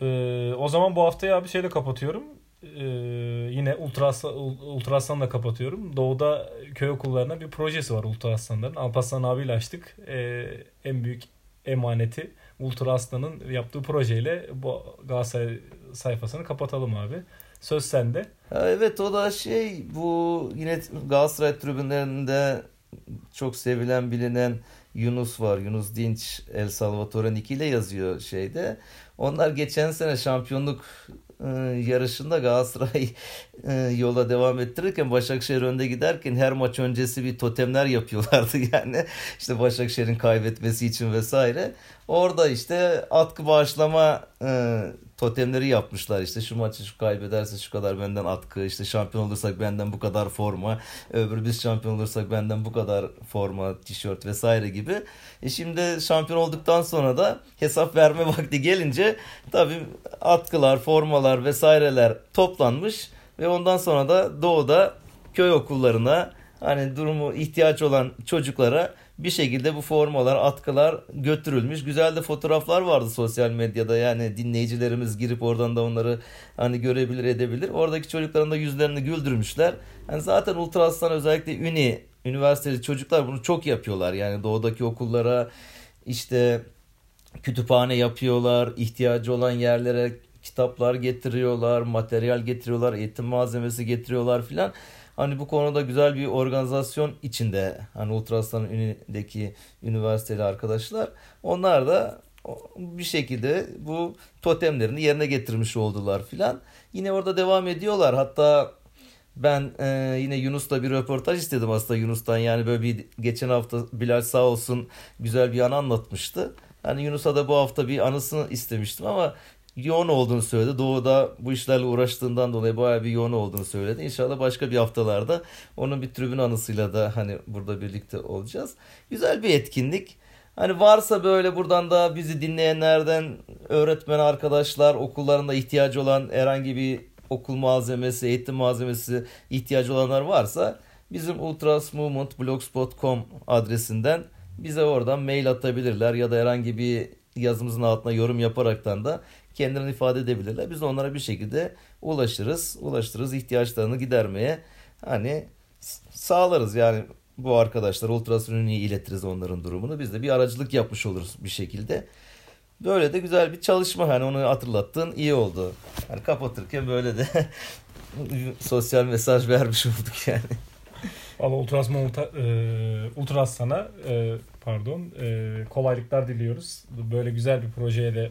Ee, o zaman bu haftayı abi şeyle kapatıyorum. Ee, yine Ultraslan, Ultraslan'la kapatıyorum. Doğu'da köy okullarına bir projesi var Ultraslanların. Alparslan abiyle açtık. Ee, en büyük emaneti Ultraslan'ın yaptığı projeyle bu Galatasaray sayfasını kapatalım abi. Söz sende. Evet o da şey bu yine Galatasaray tribünlerinde çok sevilen bilinen Yunus var. Yunus Dinç El Salvatore Nick ile yazıyor şeyde. Onlar geçen sene şampiyonluk e, yarışında Galatasaray e, yola devam ettirirken Başakşehir önde giderken her maç öncesi bir totemler yapıyorlardı <laughs> yani. İşte Başakşehir'in kaybetmesi için vesaire. Orada işte atkı bağışlama e, totemleri yapmışlar. İşte şu maçı şu kaybederse şu kadar benden atkı işte şampiyon olursak benden bu kadar forma öbür biz şampiyon olursak benden bu kadar forma tişört vesaire gibi. E şimdi şampiyon olduktan sonra da hesap verme <laughs> vakti gelince tabii atkılar formalar vesaireler toplanmış ve ondan sonra da doğuda köy okullarına hani durumu ihtiyaç olan çocuklara bir şekilde bu formalar, atkılar götürülmüş. Güzel de fotoğraflar vardı sosyal medyada. Yani dinleyicilerimiz girip oradan da onları hani görebilir, edebilir. Oradaki çocukların da yüzlerini güldürmüşler. Yani zaten Ultra Aslan özellikle Üni, üniversiteli çocuklar bunu çok yapıyorlar. Yani doğudaki okullara işte kütüphane yapıyorlar, ihtiyacı olan yerlere kitaplar getiriyorlar, materyal getiriyorlar, eğitim malzemesi getiriyorlar filan. Hani bu konuda güzel bir organizasyon içinde hani Ultraslan Üni'deki üniversiteli arkadaşlar onlar da bir şekilde bu totemlerini yerine getirmiş oldular filan. Yine orada devam ediyorlar. Hatta ben e, yine Yunus'la bir röportaj istedim aslında Yunus'tan. Yani böyle bir geçen hafta Bilal sağ olsun güzel bir an anlatmıştı. Hani Yunus'a da bu hafta bir anısını istemiştim ama yoğun olduğunu söyledi. Doğu'da bu işlerle uğraştığından dolayı bayağı bir yoğun olduğunu söyledi. İnşallah başka bir haftalarda onun bir tribün anısıyla da hani burada birlikte olacağız. Güzel bir etkinlik. Hani varsa böyle buradan da bizi dinleyenlerden öğretmen arkadaşlar okullarında ihtiyacı olan herhangi bir okul malzemesi, eğitim malzemesi ihtiyacı olanlar varsa bizim ultrasmovement.blogspot.com adresinden bize oradan mail atabilirler ya da herhangi bir yazımızın altına yorum yaparaktan da kendilerini ifade edebilirler. Biz onlara bir şekilde ulaşırız, ulaştırırız ihtiyaçlarını gidermeye hani sağlarız yani bu arkadaşlar ultrasonunu iletiriz onların durumunu. Biz de bir aracılık yapmış oluruz bir şekilde. Böyle de güzel bir çalışma hani onu hatırlattın iyi oldu. Hani kapatırken böyle de <laughs> sosyal mesaj vermiş olduk yani. Valla Ultrasman Ultra, e, Ultraslan'a e, pardon e, kolaylıklar diliyoruz. Böyle güzel bir projeye de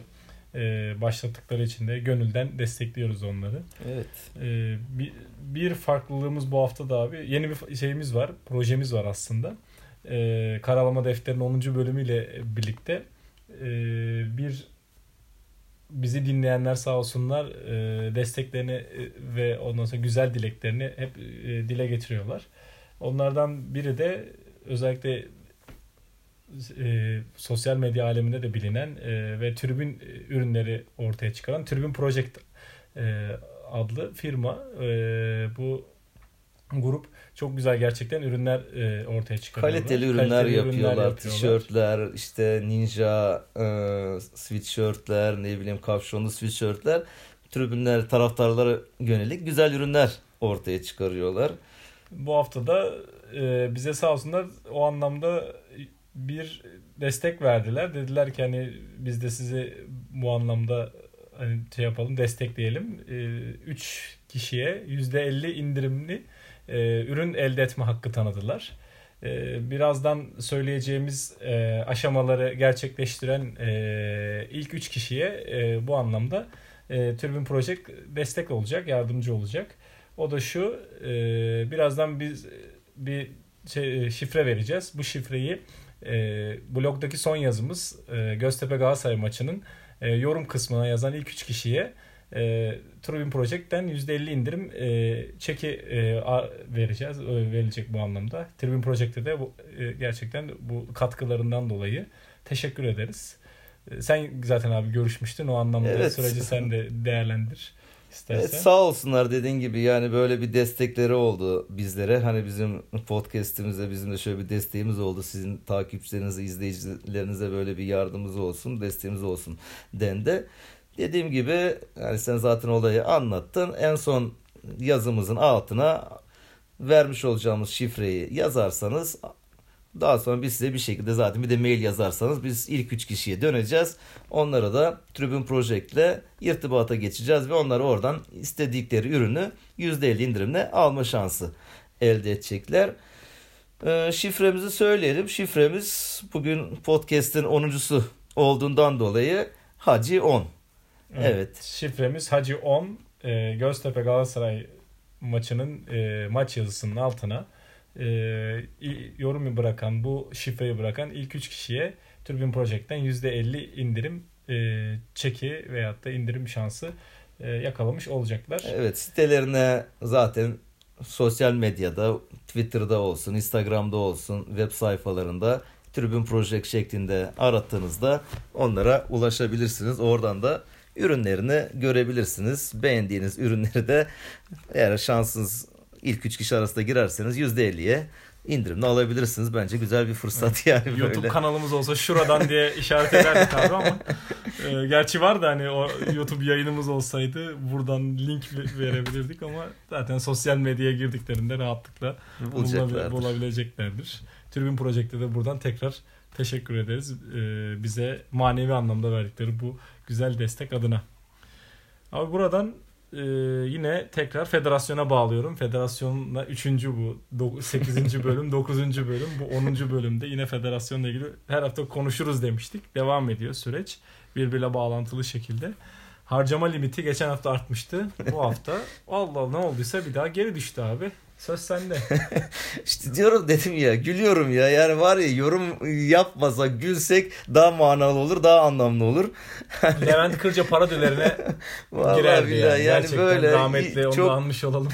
e, başlattıkları için de gönülden destekliyoruz onları. Evet. E, bir, bir farklılığımız bu hafta da abi yeni bir şeyimiz var, projemiz var aslında. E, Karalama Defteri'nin 10. bölümüyle birlikte e, bir bizi dinleyenler sağ olsunlar e, desteklerini ve ondan sonra güzel dileklerini hep e, dile getiriyorlar. Onlardan biri de özellikle e, sosyal medya aleminde de bilinen e, ve tribün ürünleri ortaya çıkaran Tribün Project e, adlı firma. E, bu grup çok güzel gerçekten ürünler e, ortaya çıkarıyorlar. Kaliteli ürünler Kaliteli yapıyorlar. ürünler Tişörtler, işte ninja e, sweatshirtler, ne bileyim kapşonlu sweatshirtler. Tribünler, taraftarlara yönelik güzel ürünler ortaya çıkarıyorlar. Bu hafta da e, bize sağ olsunlar o anlamda bir destek verdiler. Dediler ki hani biz de sizi bu anlamda hani şey yapalım destekleyelim. 3 e, kişiye %50 indirimli e, ürün elde etme hakkı tanıdılar. E, birazdan söyleyeceğimiz e, aşamaları gerçekleştiren e, ilk 3 kişiye e, bu anlamda e, Tribün Project destek olacak, yardımcı olacak. O da şu, e, birazdan biz bir şey, şifre vereceğiz. Bu şifreyi e, blogdaki son yazımız e, Göztepe Galatasaray maçının e, yorum kısmına yazan ilk 3 kişiye e, Tribune Project'ten %50 indirim e, çeki e, a, vereceğiz. E, verilecek bu anlamda. Tribune Project'e de bu, e, gerçekten bu katkılarından dolayı teşekkür ederiz. E, sen zaten abi görüşmüştün o anlamda Evet. süreci sen de değerlendir istersen. Evet, sağ olsunlar dediğin gibi yani böyle bir destekleri oldu bizlere. Hani bizim podcast'imize bizim de şöyle bir desteğimiz oldu. Sizin takipçilerinize, izleyicilerinize böyle bir yardımımız olsun, desteğimiz olsun dendi. Dediğim gibi yani sen zaten olayı anlattın. En son yazımızın altına vermiş olacağımız şifreyi yazarsanız daha sonra biz size bir şekilde zaten bir de mail yazarsanız biz ilk üç kişiye döneceğiz. Onlara da Tribune Project'le irtibata geçeceğiz ve onları oradan istedikleri ürünü %50 indirimle alma şansı elde edecekler. Ee, şifremizi söyleyelim. Şifremiz bugün podcast'in 10.sü olduğundan dolayı Hacı 10. Evet. Şifremiz Hacı 10. E, Göztepe Galatasaray maçının e, maç yazısının altına e, yorum bırakan bu şifreyi bırakan ilk 3 kişiye Tribune Project'ten %50 indirim e, çeki veyahut da indirim şansı e, yakalamış olacaklar. Evet sitelerine zaten sosyal medyada Twitter'da olsun, Instagram'da olsun, web sayfalarında Tribün Project şeklinde arattığınızda onlara ulaşabilirsiniz. Oradan da ürünlerini görebilirsiniz. Beğendiğiniz ürünleri de eğer şansınız ilk 3 kişi arasında girerseniz %50'ye indirimle alabilirsiniz. Bence güzel bir fırsat yani YouTube böyle. kanalımız olsa şuradan diye işaret ederdik abi ama e, gerçi var da hani o YouTube yayınımız olsaydı buradan link ve- verebilirdik ama zaten sosyal medyaya girdiklerinde rahatlıkla Bulacaklardır. bulabi- bulabileceklerdir. Tribün Project'te de buradan tekrar teşekkür ederiz. E, bize manevi anlamda verdikleri bu güzel destek adına. Abi buradan e, yine tekrar federasyona bağlıyorum. Federasyonla 3. bu 8. bölüm, <laughs> 9. bölüm, bu 10. bölümde yine federasyonla ilgili her hafta konuşuruz demiştik. Devam ediyor süreç birbirle bağlantılı şekilde. Harcama limiti geçen hafta artmıştı. Bu hafta <laughs> Allah Allah ne olduysa bir daha geri düştü abi. Söz sende. <laughs> İşte diyorum dedim ya gülüyorum ya yani var ya yorum yapmasak gülsek daha manalı olur daha anlamlı olur. <laughs> Levent Kırca para dölerine <laughs> Vallahi girerdi yani. yani Gerçekten böyle rahmetli onu çok anmış olalım.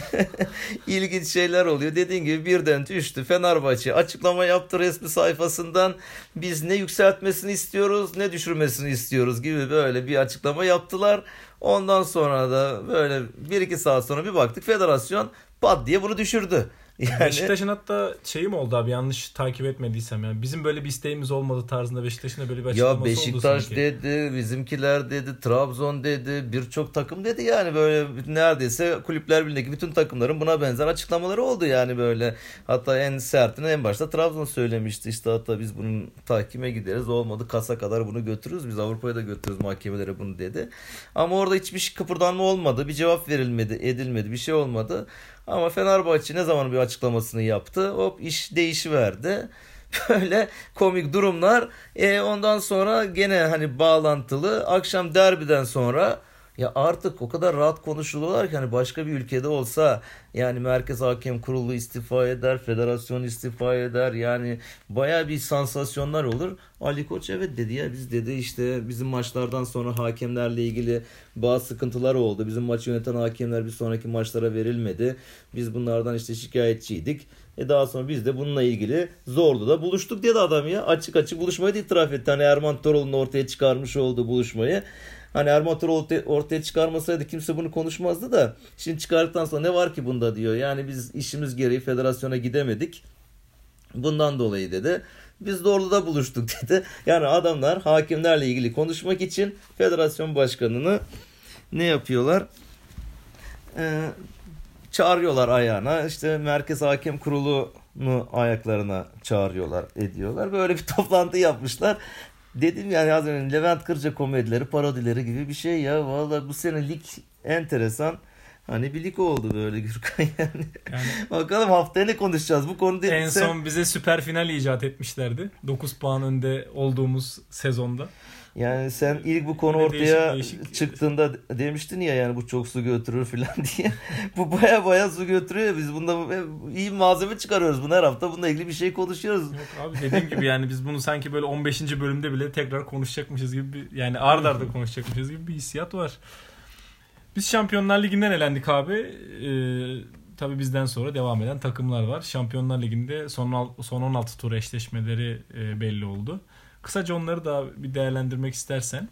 ilginç şeyler oluyor. Dediğin gibi birden düştü Fenerbahçe açıklama yaptı resmi sayfasından biz ne yükseltmesini istiyoruz ne düşürmesini istiyoruz gibi böyle bir açıklama yaptılar. Ondan sonra da böyle bir iki saat sonra bir baktık federasyon pat diye bunu düşürdü. Yani Beşiktaş'ın hatta şeyi mi oldu abi yanlış takip etmediysem yani bizim böyle bir isteğimiz olmadı tarzında Beşiktaş'ın da böyle bir açıklaması Ya oldu Beşiktaş sanki. dedi, bizimkiler dedi, Trabzon dedi, birçok takım dedi yani böyle neredeyse kulüpler birliğindeki bütün takımların buna benzer açıklamaları oldu yani böyle. Hatta en sertini en başta Trabzon söylemişti işte hatta biz bunun tahkime gideriz olmadı kasa kadar bunu götürürüz biz Avrupa'ya da götürürüz mahkemelere bunu dedi. Ama orada hiçbir şey kıpırdanma olmadı, bir cevap verilmedi, edilmedi, bir şey olmadı. Ama Fenerbahçe ne zaman bir açıklamasını yaptı hop iş değişiverdi. <laughs> Böyle komik durumlar. E, ondan sonra gene hani bağlantılı akşam derbiden sonra ya artık o kadar rahat konuşuluyorlar ki hani başka bir ülkede olsa yani Merkez Hakem Kurulu istifa eder, federasyon istifa eder yani baya bir sansasyonlar olur. Ali Koç evet dedi ya biz dedi işte bizim maçlardan sonra hakemlerle ilgili bazı sıkıntılar oldu. Bizim maç yöneten hakemler bir sonraki maçlara verilmedi. Biz bunlardan işte şikayetçiydik. E daha sonra biz de bununla ilgili Zorlu'da buluştuk dedi adam ya. Açık açık buluşmayı da itiraf etti. Hani Erman Toroğlu'nun ortaya çıkarmış olduğu buluşmayı. Hani Erman Toroğlu ortaya- çıkarmasaydı kimse bunu konuşmazdı da. Şimdi çıkardıktan sonra ne var ki bunda diyor. Yani biz işimiz gereği federasyona gidemedik. Bundan dolayı dedi. Biz Zorlu'da buluştuk <laughs> dedi. Yani adamlar hakimlerle ilgili konuşmak için federasyon başkanını ne yapıyorlar? Ee, çağırıyorlar ayağına. İşte Merkez Hakem Kurulu'nu ayaklarına çağırıyorlar, ediyorlar. Böyle bir <laughs> toplantı yapmışlar. Dedim yani az önce Levent Kırca komedileri, parodileri gibi bir şey ya. Vallahi bu sene lig enteresan. Hani bir lig oldu böyle Gürkan <laughs> yani. Yani Bakalım haftaya ne konuşacağız? Bu konuda en sen- son bize süper final icat etmişlerdi. 9 puan önde olduğumuz sezonda. Yani sen ilk bu konu ortaya değişik- değişik- çıktığında demiştin ya yani bu çok su götürür falan <laughs> diye. bu baya baya su götürüyor biz bunda iyi malzeme çıkarıyoruz. Bunu her hafta bununla ilgili bir şey konuşuyoruz. Yok abi dediğim gibi yani biz bunu sanki böyle 15. bölümde bile tekrar konuşacakmışız gibi bir, yani ard arda konuşacakmışız gibi bir hissiyat var. Biz Şampiyonlar Ligi'nden elendik abi. Ee, tabii bizden sonra devam eden takımlar var. Şampiyonlar Ligi'nde son, son 16 tur eşleşmeleri e, belli oldu. Kısaca onları da bir değerlendirmek istersen.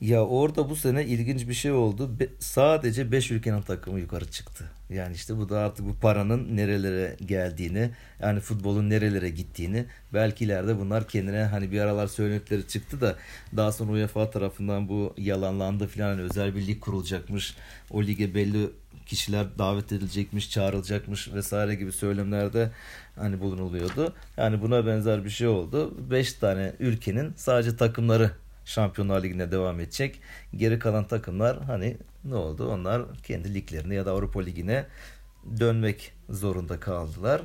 Ya orada bu sene ilginç bir şey oldu. Be- sadece 5 ülkenin takımı yukarı çıktı. Yani işte bu da artık bu paranın nerelere geldiğini, yani futbolun nerelere gittiğini, belki ileride bunlar kendine hani bir aralar söylentileri çıktı da daha sonra UEFA tarafından bu yalanlandı filan hani özel bir lig kurulacakmış. O lige belli kişiler davet edilecekmiş, çağrılacakmış vesaire gibi söylemlerde hani bulunuluyordu. Yani buna benzer bir şey oldu. 5 tane ülkenin sadece takımları Şampiyonlar Ligi'ne devam edecek. Geri kalan takımlar hani ne oldu? Onlar kendi liglerine ya da Avrupa Ligi'ne dönmek zorunda kaldılar.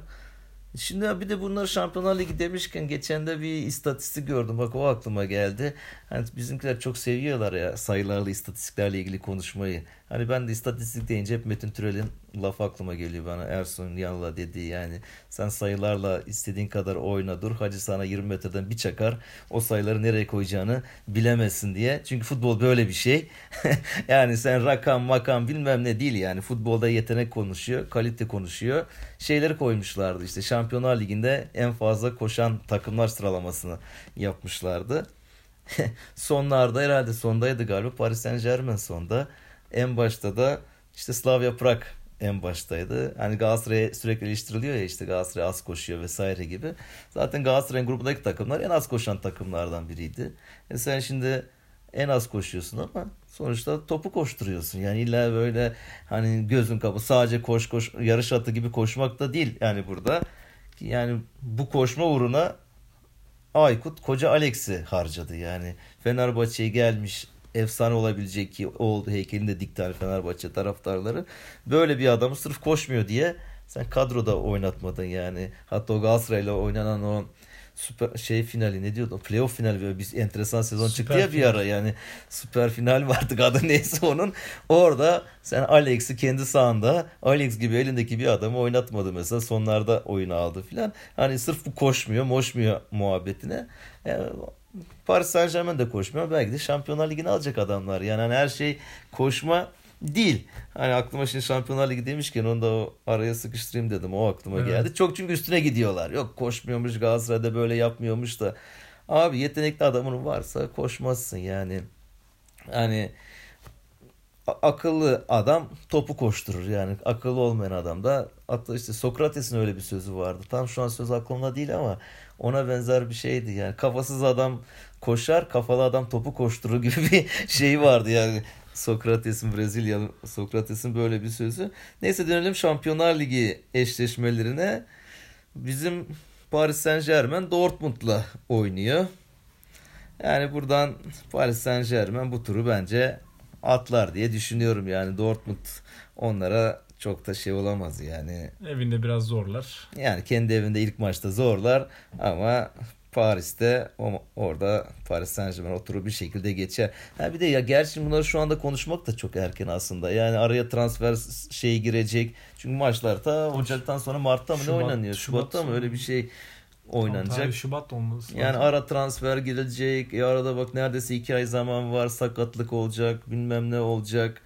Şimdi bir de bunlar Şampiyonlar Ligi demişken geçen de bir istatistik gördüm. Bak o aklıma geldi. Hani bizimkiler çok seviyorlar ya sayılarla istatistiklerle ilgili konuşmayı. Hani ben de istatistik deyince hep Metin Türel'in lafı aklıma geliyor bana. Ersun Yanal'a dediği yani sen sayılarla istediğin kadar oyna dur. Hacı sana 20 metreden bir çakar. O sayıları nereye koyacağını bilemezsin diye. Çünkü futbol böyle bir şey. <laughs> yani sen rakam makam bilmem ne değil yani. Futbolda yetenek konuşuyor, kalite konuşuyor. Şeyleri koymuşlardı işte Şampiyonlar Ligi'nde en fazla koşan takımlar sıralamasını yapmışlardı. <laughs> Sonlarda herhalde sondaydı galiba Paris Saint Germain sonda. En başta da işte Slavia Prag en baştaydı. Hani Galatasaray sürekli eleştiriliyor ya işte Galatasaray az koşuyor vesaire gibi. Zaten Galatasaray'ın grubundaki takımlar en az koşan takımlardan biriydi. E sen şimdi en az koşuyorsun ama sonuçta topu koşturuyorsun. Yani illa böyle hani gözün kapı sadece koş koş yarış atı gibi koşmak da değil yani burada. Yani bu koşma uğruna Aykut koca Alex'i harcadı yani. Fenerbahçe'ye gelmiş efsane olabilecek ki oldu heykelini de dikti Fenerbahçe taraftarları. Böyle bir adamı sırf koşmuyor diye sen kadroda oynatmadın yani. Hatta o Galatasaray'la oynanan o süper şey finali ne diyordu? Playoff finali böyle bir enteresan sezon Süper çıktı ya bir final. ara yani. Süper final vardı <laughs> adı neyse onun. Orada sen Alex'i kendi sahanda Alex gibi elindeki bir adamı oynatmadı mesela. Sonlarda oyunu aldı filan. Hani sırf bu koşmuyor, moşmuyor muhabbetine. Yani Paris Saint Germain de koşmuyor. Belki de Şampiyonlar Ligi'ni alacak adamlar. Yani hani her şey koşma değil. Hani aklıma şimdi Şampiyonlar Ligi demişken onu da o araya sıkıştırayım dedim. O aklıma Evet. geldi. Çok çünkü üstüne gidiyorlar. Yok koşmuyormuş Galatasaray'da böyle yapmıyormuş da. Abi yetenekli adamın varsa koşmazsın yani. Hani akıllı adam topu koşturur yani akıllı olmayan adam da hatta işte Sokrates'in öyle bir sözü vardı tam şu an söz aklımda değil ama ona benzer bir şeydi yani. Kafasız adam koşar kafalı adam topu koşturur gibi <laughs> bir şey vardı yani. Sokrates'in Brezilyalı Sokrates'in böyle bir sözü. Neyse dönelim Şampiyonlar Ligi eşleşmelerine. Bizim Paris Saint Germain Dortmund'la oynuyor. Yani buradan Paris Saint Germain bu turu bence atlar diye düşünüyorum yani. Dortmund onlara çok da şey olamaz yani. Evinde biraz zorlar. Yani kendi evinde ilk maçta zorlar ama Paris'te orada Paris Saint Germain o turu bir şekilde geçer. Ha bir de ya gerçi bunları şu anda konuşmak da çok erken aslında. Yani araya transfer şeyi girecek. Çünkü maçlar ta Ocak'tan sonra Mart'ta mı ne Şubat- oynanıyor? Şubat'ta mı Şubat- öyle bir şey oynanacak. Tarih Şubat olması. Yani ara transfer girecek. E arada bak neredeyse iki ay zaman var. Sakatlık olacak. Bilmem ne olacak.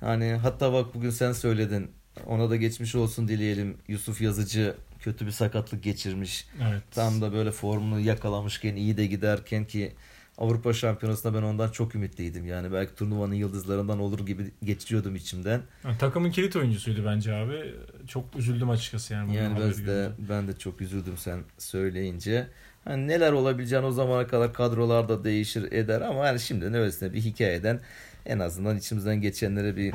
Hani hatta bak bugün sen söyledin. Ona da geçmiş olsun dileyelim. Yusuf Yazıcı kötü bir sakatlık geçirmiş. Evet. Tam da böyle formunu yakalamışken iyi de giderken ki Avrupa Şampiyonası'nda ben ondan çok ümitliydim. Yani belki turnuvanın yıldızlarından olur gibi geçiriyordum içimden. Yani takımın kilit oyuncusuydu bence abi. Çok üzüldüm açıkçası yani. Yani de, görünce. ben de çok üzüldüm sen söyleyince. Hani neler olabileceğini o zamana kadar kadrolarda değişir eder ama yani şimdi ne öylesine bir hikayeden en azından içimizden geçenleri bir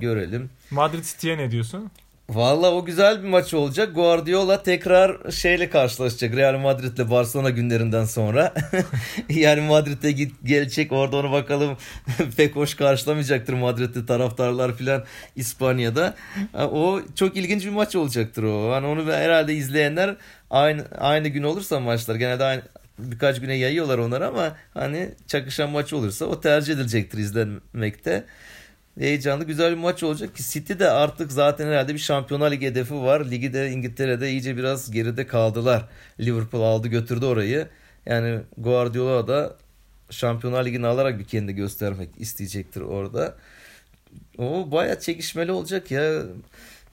görelim. Madrid City'ye ne diyorsun? Valla o güzel bir maç olacak. Guardiola tekrar şeyle karşılaşacak. Real Madrid'le Barcelona günlerinden sonra. <laughs> yani Madrid'e git gelecek. Orada onu bakalım <laughs> pek hoş karşılamayacaktır Madrid'li taraftarlar filan İspanya'da. O çok ilginç bir maç olacaktır o. Hani onu herhalde izleyenler aynı aynı gün olursa maçlar genelde aynı birkaç güne yayıyorlar onları ama hani çakışan maç olursa o tercih edilecektir izlenmekte. Heyecanlı güzel bir maç olacak ki City de artık zaten herhalde bir şampiyonlar ligi hedefi var. Ligi de İngiltere'de iyice biraz geride kaldılar. Liverpool aldı götürdü orayı. Yani Guardiola da Şampiyonlar Ligi'ni alarak bir kendi göstermek isteyecektir orada. O baya çekişmeli olacak ya.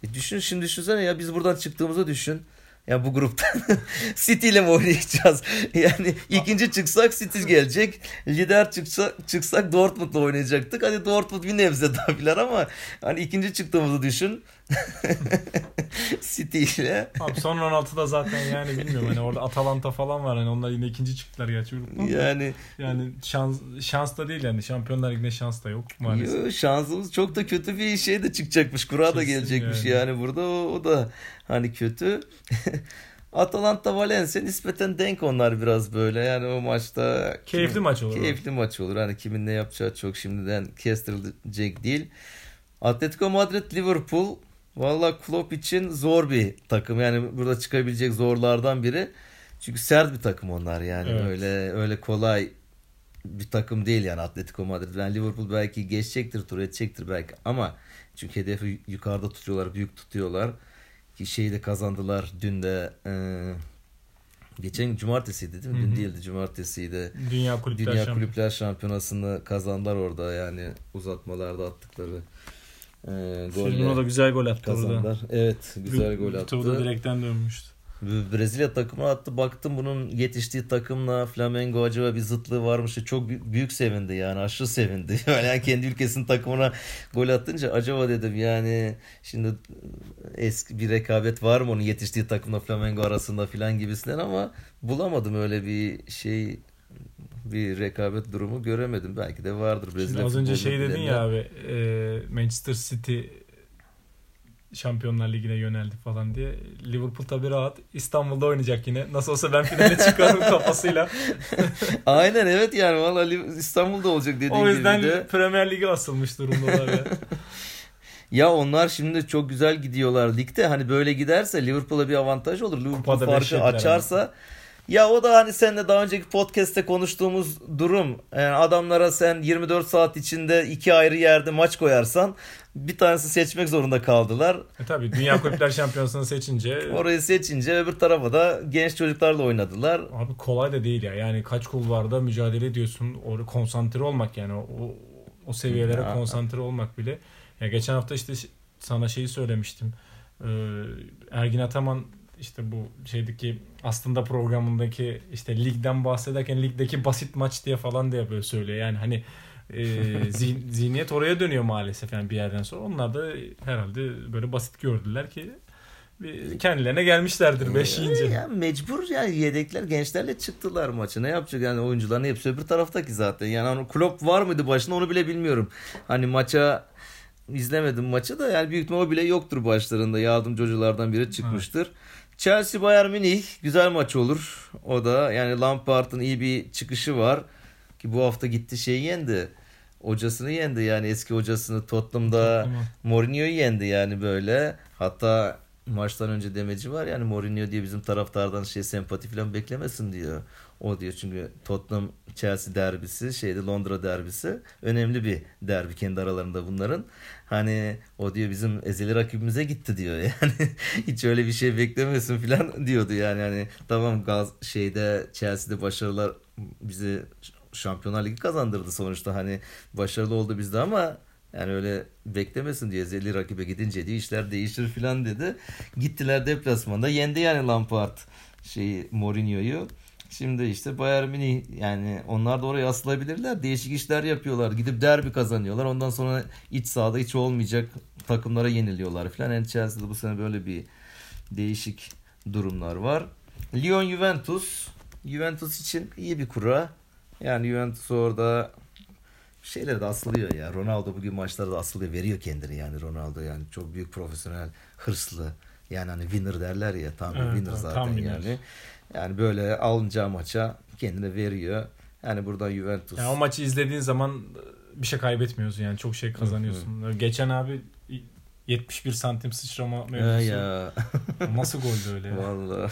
E düşün şimdi düşünsene ya biz buradan çıktığımızda düşün. Ya bu gruptan <laughs> City ile mi oynayacağız? <laughs> Yani ikinci çıksak City gelecek. Lider çıksa, çıksak Dortmund'la oynayacaktık. Hadi Dortmund bir nebze daha <laughs> ama hani ikinci çıktığımızı düşün. <laughs> City ile. Abi son 16'da zaten yani bilmiyorum hani orada Atalanta falan var hani onlar yine ikinci çıktılar gerçi gruptan. Yani yani şans şans da değil yani Şampiyonlar Ligi'nde şans da yok maalesef. Yo, şansımız çok da kötü bir şey de çıkacakmış. Kura da gelecekmiş yani. yani burada o, o da hani kötü. <laughs> Atalanta Valencia nispeten denk onlar biraz böyle. Yani o maçta keyifli kimin, maç olur. Keyifli maç olur. Hani kimin ne yapacağı çok şimdiden kestirilecek değil. Atletico Madrid Liverpool Valla Klopp için zor bir takım. Yani burada çıkabilecek zorlardan biri. Çünkü sert bir takım onlar yani. Evet. Öyle öyle kolay bir takım değil yani Atletico Madrid. Yani Liverpool belki geçecektir, tur edecektir belki ama çünkü hedefi yukarıda tutuyorlar, büyük tutuyorlar. Ki şeyi de kazandılar dün de e, geçen cumartesiydi değil mi? Dün değildi cumartesiydi. Dünya Kulüpler, Dünya Kulüpler Şampiyonası'nı kazandılar orada yani uzatmalarda attıkları e, golle da güzel gol attı kazandılar. orada. Evet güzel gol attı. Tuğda direkten dönmüştü. Brezilya takımı attı. Baktım bunun yetiştiği takımla Flamengo acaba bir zıtlığı varmış. Çok büyük sevindi yani. Aşırı sevindi. <laughs> Yani kendi ülkesinin takımına gol attınca acaba dedim yani şimdi eski bir rekabet var mı onun yetiştiği takımla Flamengo arasında filan gibisinden ama bulamadım öyle bir şey bir rekabet durumu göremedim. Belki de vardır Brezilya Şimdi az önce şey dedin ya abi e, Manchester City Şampiyonlar Ligi'ne yöneldi falan diye. Liverpool tabii rahat. İstanbul'da oynayacak yine. Nasıl olsa ben finale <laughs> çıkarım kafasıyla. <laughs> Aynen evet yani valla İstanbul'da olacak dediğin gibi O yüzden gibi de. Premier Lig'e asılmış durumdalar ya. <laughs> Ya onlar şimdi çok güzel gidiyorlar ligde. Hani böyle giderse Liverpool'a bir avantaj olur. Liverpool Kupada farkı açarsa ama. Ya o da hani seninle daha önceki podcast'te konuştuğumuz durum. Yani adamlara sen 24 saat içinde iki ayrı yerde maç koyarsan bir tanesi seçmek zorunda kaldılar. E tabii Dünya Kulüpler Şampiyonası'nı seçince. <laughs> Orayı seçince öbür tarafa da genç çocuklarla oynadılar. Abi kolay da değil ya. Yani kaç kulvarda mücadele ediyorsun. Orada konsantre olmak yani o, o seviyelere ya. konsantre olmak bile. Ya geçen hafta işte sana şeyi söylemiştim. Ee, Ergin Ataman işte bu şeydeki aslında programındaki işte ligden bahsederken ligdeki basit maç diye falan diye böyle söylüyor. Yani hani e, <laughs> zihniyet oraya dönüyor maalesef yani bir yerden sonra. Onlar da herhalde böyle basit gördüler ki kendilerine gelmişlerdir 5 yiyince. Ya mecbur yani yedekler gençlerle çıktılar maçı. Ne yapacak yani oyuncuların hepsi öbür taraftaki zaten. Yani hani Klopp var mıydı başında onu bile bilmiyorum. Hani maça izlemedim maçı da yani büyük ihtimal bile yoktur başlarında. Yardımcı hocalardan biri çıkmıştır. Evet. Chelsea Bayern Münih güzel maç olur. O da yani Lampard'ın iyi bir çıkışı var. Ki bu hafta gitti şeyi yendi. Hocasını yendi yani eski hocasını Tottenham'da Mourinho'yu yendi yani böyle. Hatta maçtan önce demeci var yani Mourinho diye bizim taraftardan şey sempati falan beklemesin diyor. O diyor çünkü Tottenham Chelsea derbisi şeyde Londra derbisi önemli bir derbi kendi aralarında bunların. Hani o diyor bizim ezeli rakibimize gitti diyor <laughs> yani. Hiç öyle bir şey beklemesin falan diyordu yani. Hani tamam gaz şeyde Chelsea'de başarılar bizi Şampiyonlar Ligi kazandırdı sonuçta. Hani başarılı oldu bizde ama yani öyle beklemesin diye ezeli rakibe gidince diye işler değişir falan dedi. Gittiler deplasmanda yendi yani Lampard şeyi Mourinho'yu. Şimdi işte Bayern Münih yani onlar da oraya asılabilirler. Değişik işler yapıyorlar. Gidip derbi kazanıyorlar. Ondan sonra iç sahada hiç olmayacak takımlara yeniliyorlar falan. Yani Chelsea'de bu sene böyle bir değişik durumlar var. Lyon Juventus. Juventus için iyi bir kura. Yani Juventus orada şeyler de asılıyor ya. Ronaldo bugün maçlarda asılıyor. Veriyor kendini yani Ronaldo yani. Çok büyük profesyonel, hırslı. Yani hani winner derler ya. Tam bir evet, winner zaten tam yani. Winner. Yani böyle alınacağı maça kendine veriyor. Yani buradan Juventus. Yani o maçı izlediğin zaman bir şey kaybetmiyorsun yani çok şey kazanıyorsun. Hı hı. Geçen abi 71 santim sıçrama mevzusu. ya. Nasıl goldü öyle ya? Vallahi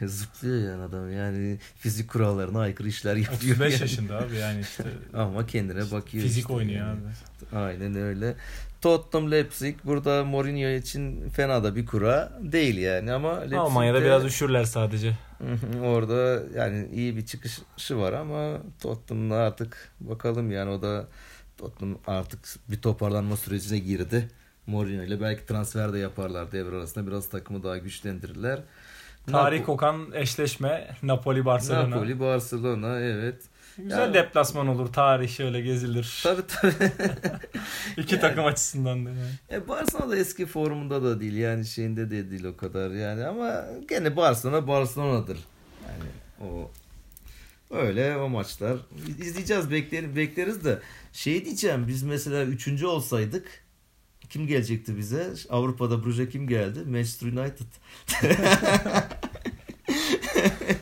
<laughs> zıplıyor yani adam yani fizik kurallarına aykırı işler yapıyor. 35 yani. yaşında abi yani işte Ama kendine bakıyor. fizik işte oynuyor yani. abi. Aynen öyle. Tottenham Leipzig burada Mourinho için fena da bir kura değil yani ama Leipzig'te Almanya'da biraz üşürler sadece. <laughs> orada yani iyi bir çıkışı var ama Tottenham'da artık bakalım yani o da Tottenham artık bir toparlanma sürecine girdi. Mourinho ile belki transfer de yaparlar devre arasında biraz takımı daha güçlendirirler. Tarih Napo- kokan eşleşme Napoli Barcelona. Napoli, Barcelona evet. Güzel Ya- deplasman olur. Tarih şöyle gezilir. Tabii tabii. <laughs> İki takım açısından da yani. E Barcelona da eski formunda da değil yani şeyinde de değil o kadar yani ama gene Barcelona Barcelona'dır. Yani o öyle o maçlar izleyeceğiz bekleriz, bekleriz de şey diyeceğim biz mesela üçüncü olsaydık kim gelecekti bize? Avrupa'da Brugge kim geldi? Manchester United. <laughs>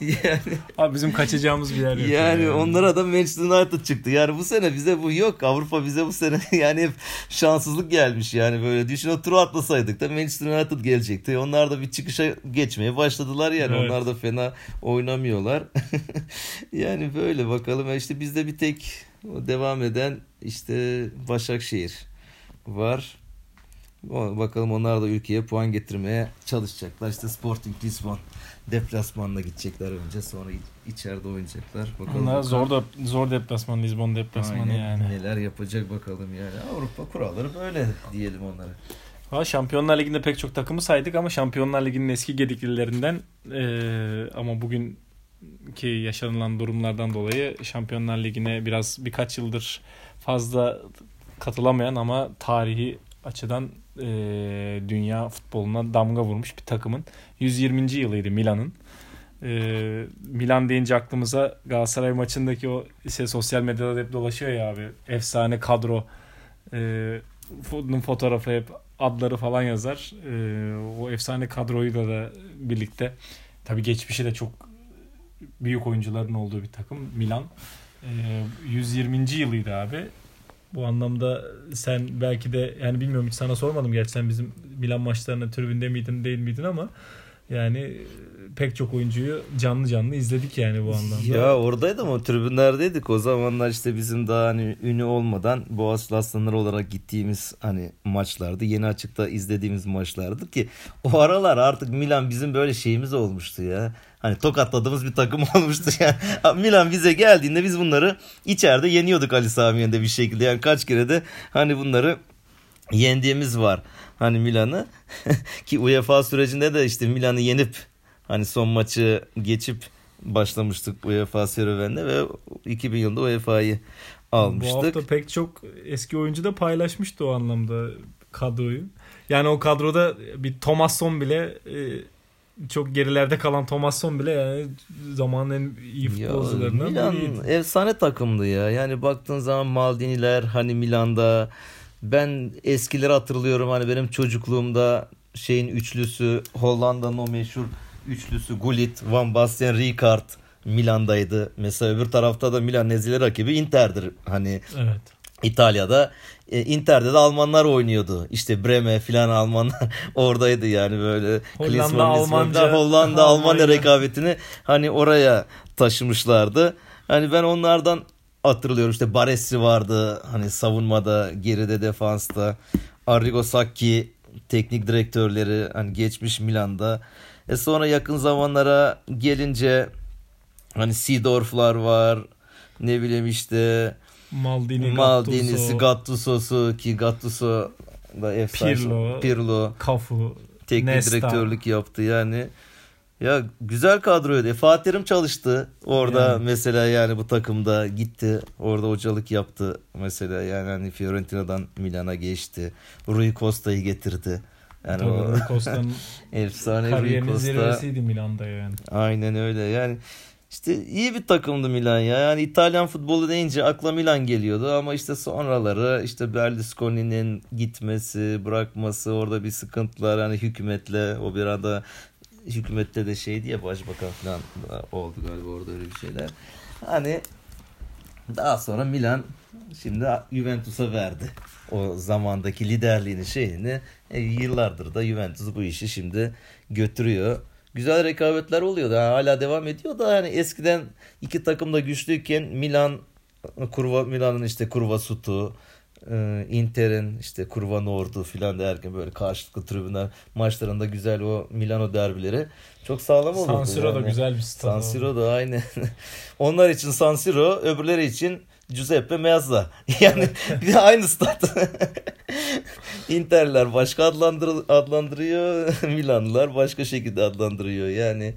yani Abi bizim kaçacağımız bir yer yok. yani onlara da Manchester United çıktı. Yani bu sene bize bu yok. Avrupa bize bu sene <laughs> yani hep şanssızlık gelmiş. Yani böyle düşün o turu atlasaydık da Manchester United gelecekti. Onlar da bir çıkışa geçmeye başladılar yani. Evet. Onlar da fena oynamıyorlar. <laughs> yani böyle bakalım. İşte bizde bir tek devam eden işte Başakşehir var. Bakalım onlar da ülkeye puan getirmeye çalışacaklar. İşte Sporting Lisbon deplasmanla gidecekler önce sonra iç- içeride oynayacaklar. Bakalım Onlar zor da zor deplasman Lisbon deplasmanı Aynen. yani. Neler yapacak bakalım yani. Avrupa kuralları böyle diyelim onlara. Ha, Şampiyonlar Ligi'nde pek çok takımı saydık ama Şampiyonlar Ligi'nin eski gediklilerinden eee ama bugünkü yaşanılan durumlardan dolayı Şampiyonlar Ligi'ne biraz birkaç yıldır fazla katılamayan ama tarihi açıdan eee, dünya futboluna damga vurmuş bir takımın 120. yılıydı Milan'ın. Eee, Milan deyince aklımıza Galatasaray maçındaki o işte sosyal medyada hep dolaşıyor ya abi efsane kadro bunun fotoğrafı hep adları falan yazar. Ee, o efsane kadroyla da birlikte tabii geçmişi de çok büyük oyuncuların olduğu bir takım Milan. Ee, 120. yılıydı abi. Bu anlamda sen belki de yani bilmiyorum hiç sana sormadım gerçi sen bizim Milan maçlarına tribünde miydin değil miydin ama yani pek çok oyuncuyu canlı canlı izledik yani bu anlamda. Ya oradaydım o tribünlerdeydik o zamanlar işte bizim daha hani ünlü olmadan Boğaziçi Aslanları olarak gittiğimiz hani maçlardı. Yeni açıkta izlediğimiz maçlardı ki o aralar artık Milan bizim böyle şeyimiz olmuştu ya. Hani tokatladığımız bir takım <laughs> olmuştu yani. Milan bize geldiğinde biz bunları içeride yeniyorduk Ali Sami Yen'de bir şekilde. Yani kaç kere de hani bunları yendiğimiz var. Hani Milan'ı <laughs> ki UEFA sürecinde de işte Milan'ı yenip hani son maçı geçip başlamıştık UEFA serüvenine ve 2000 yılında UEFA'yı Bu almıştık. hafta pek çok eski oyuncu da paylaşmıştı o anlamda kadroyu. Yani o kadroda bir Thomasson bile e, çok gerilerde kalan Thomasson bile yani zamanın en iyi futbolcularından Milan biriydi. efsane takımdı ya. Yani baktığın zaman Maldini'ler hani Milan'da ben eskileri hatırlıyorum hani benim çocukluğumda şeyin üçlüsü Hollanda'nın o meşhur üçlüsü Gullit, Van Basten, Rijkaard Milan'daydı. Mesela öbür tarafta da Milan nezile rakibi Inter'dir. Hani Evet. İtalya'da e, Inter'de de Almanlar oynuyordu. İşte Breme filan Almanlar <laughs> oradaydı yani böyle. Hollanda, Klinsmann, Almanca, Hollanda, Almanya. rekabetini hani oraya taşımışlardı. Hani ben onlardan hatırlıyorum işte Baresi vardı hani savunmada geride defansta Arrigo Sacchi teknik direktörleri hani geçmiş Milan'da. E sonra yakın zamanlara gelince hani Seedorf'lar var ne bileyim işte Maldini, Maldini'si, Gattuso, Gattuso'su ki Gattuso da efsane. Pirlo. Pirlo Cafu, teknik Nesta. direktörlük yaptı yani. Ya güzel kadroydu. E, Fatih Terim çalıştı orada Yani. mesela yani bu takımda gitti. Orada hocalık yaptı mesela yani hani Fiorentina'dan Milan'a geçti. Rui Costa'yı getirdi. Yani Tabii o Rui Costa'nın <laughs> efsane Rui kariyerinin Costa. zirvesiydi Milan'da yani. Aynen öyle. Yani işte iyi bir takımdı Milan ya. Yani İtalyan futbolu deyince akla Milan geliyordu ama işte sonraları işte Berlusconi'nin gitmesi, bırakması, orada bir sıkıntılar hani hükümetle o bir arada hükümette de şey diye başbakan falan oldu galiba orada öyle bir şeyler. Hani Daha sonra Milan şimdi Juventus'a verdi. O zamandaki liderliğini şeyini e, yıllardır da Juventus bu işi şimdi götürüyor. Güzel rekabetler oluyor da hala devam ediyor da yani eskiden iki takım da güçlüyken Milan kurva Milan'ın işte kurva sutu e, Inter'in işte kurva Nordu filan derken böyle karşılıklı tribünler maçlarında güzel o Milano derbileri çok sağlam oldu. San Siro da güzel bir stad. San Siro da aynı. <laughs> Onlar için San Siro, öbürleri için Giuseppe Meazza. <laughs> Yani aynı stat. <laughs> Interler başka adlandır adlandırıyor, <laughs> Milanlılar başka şekilde adlandırıyor. Yani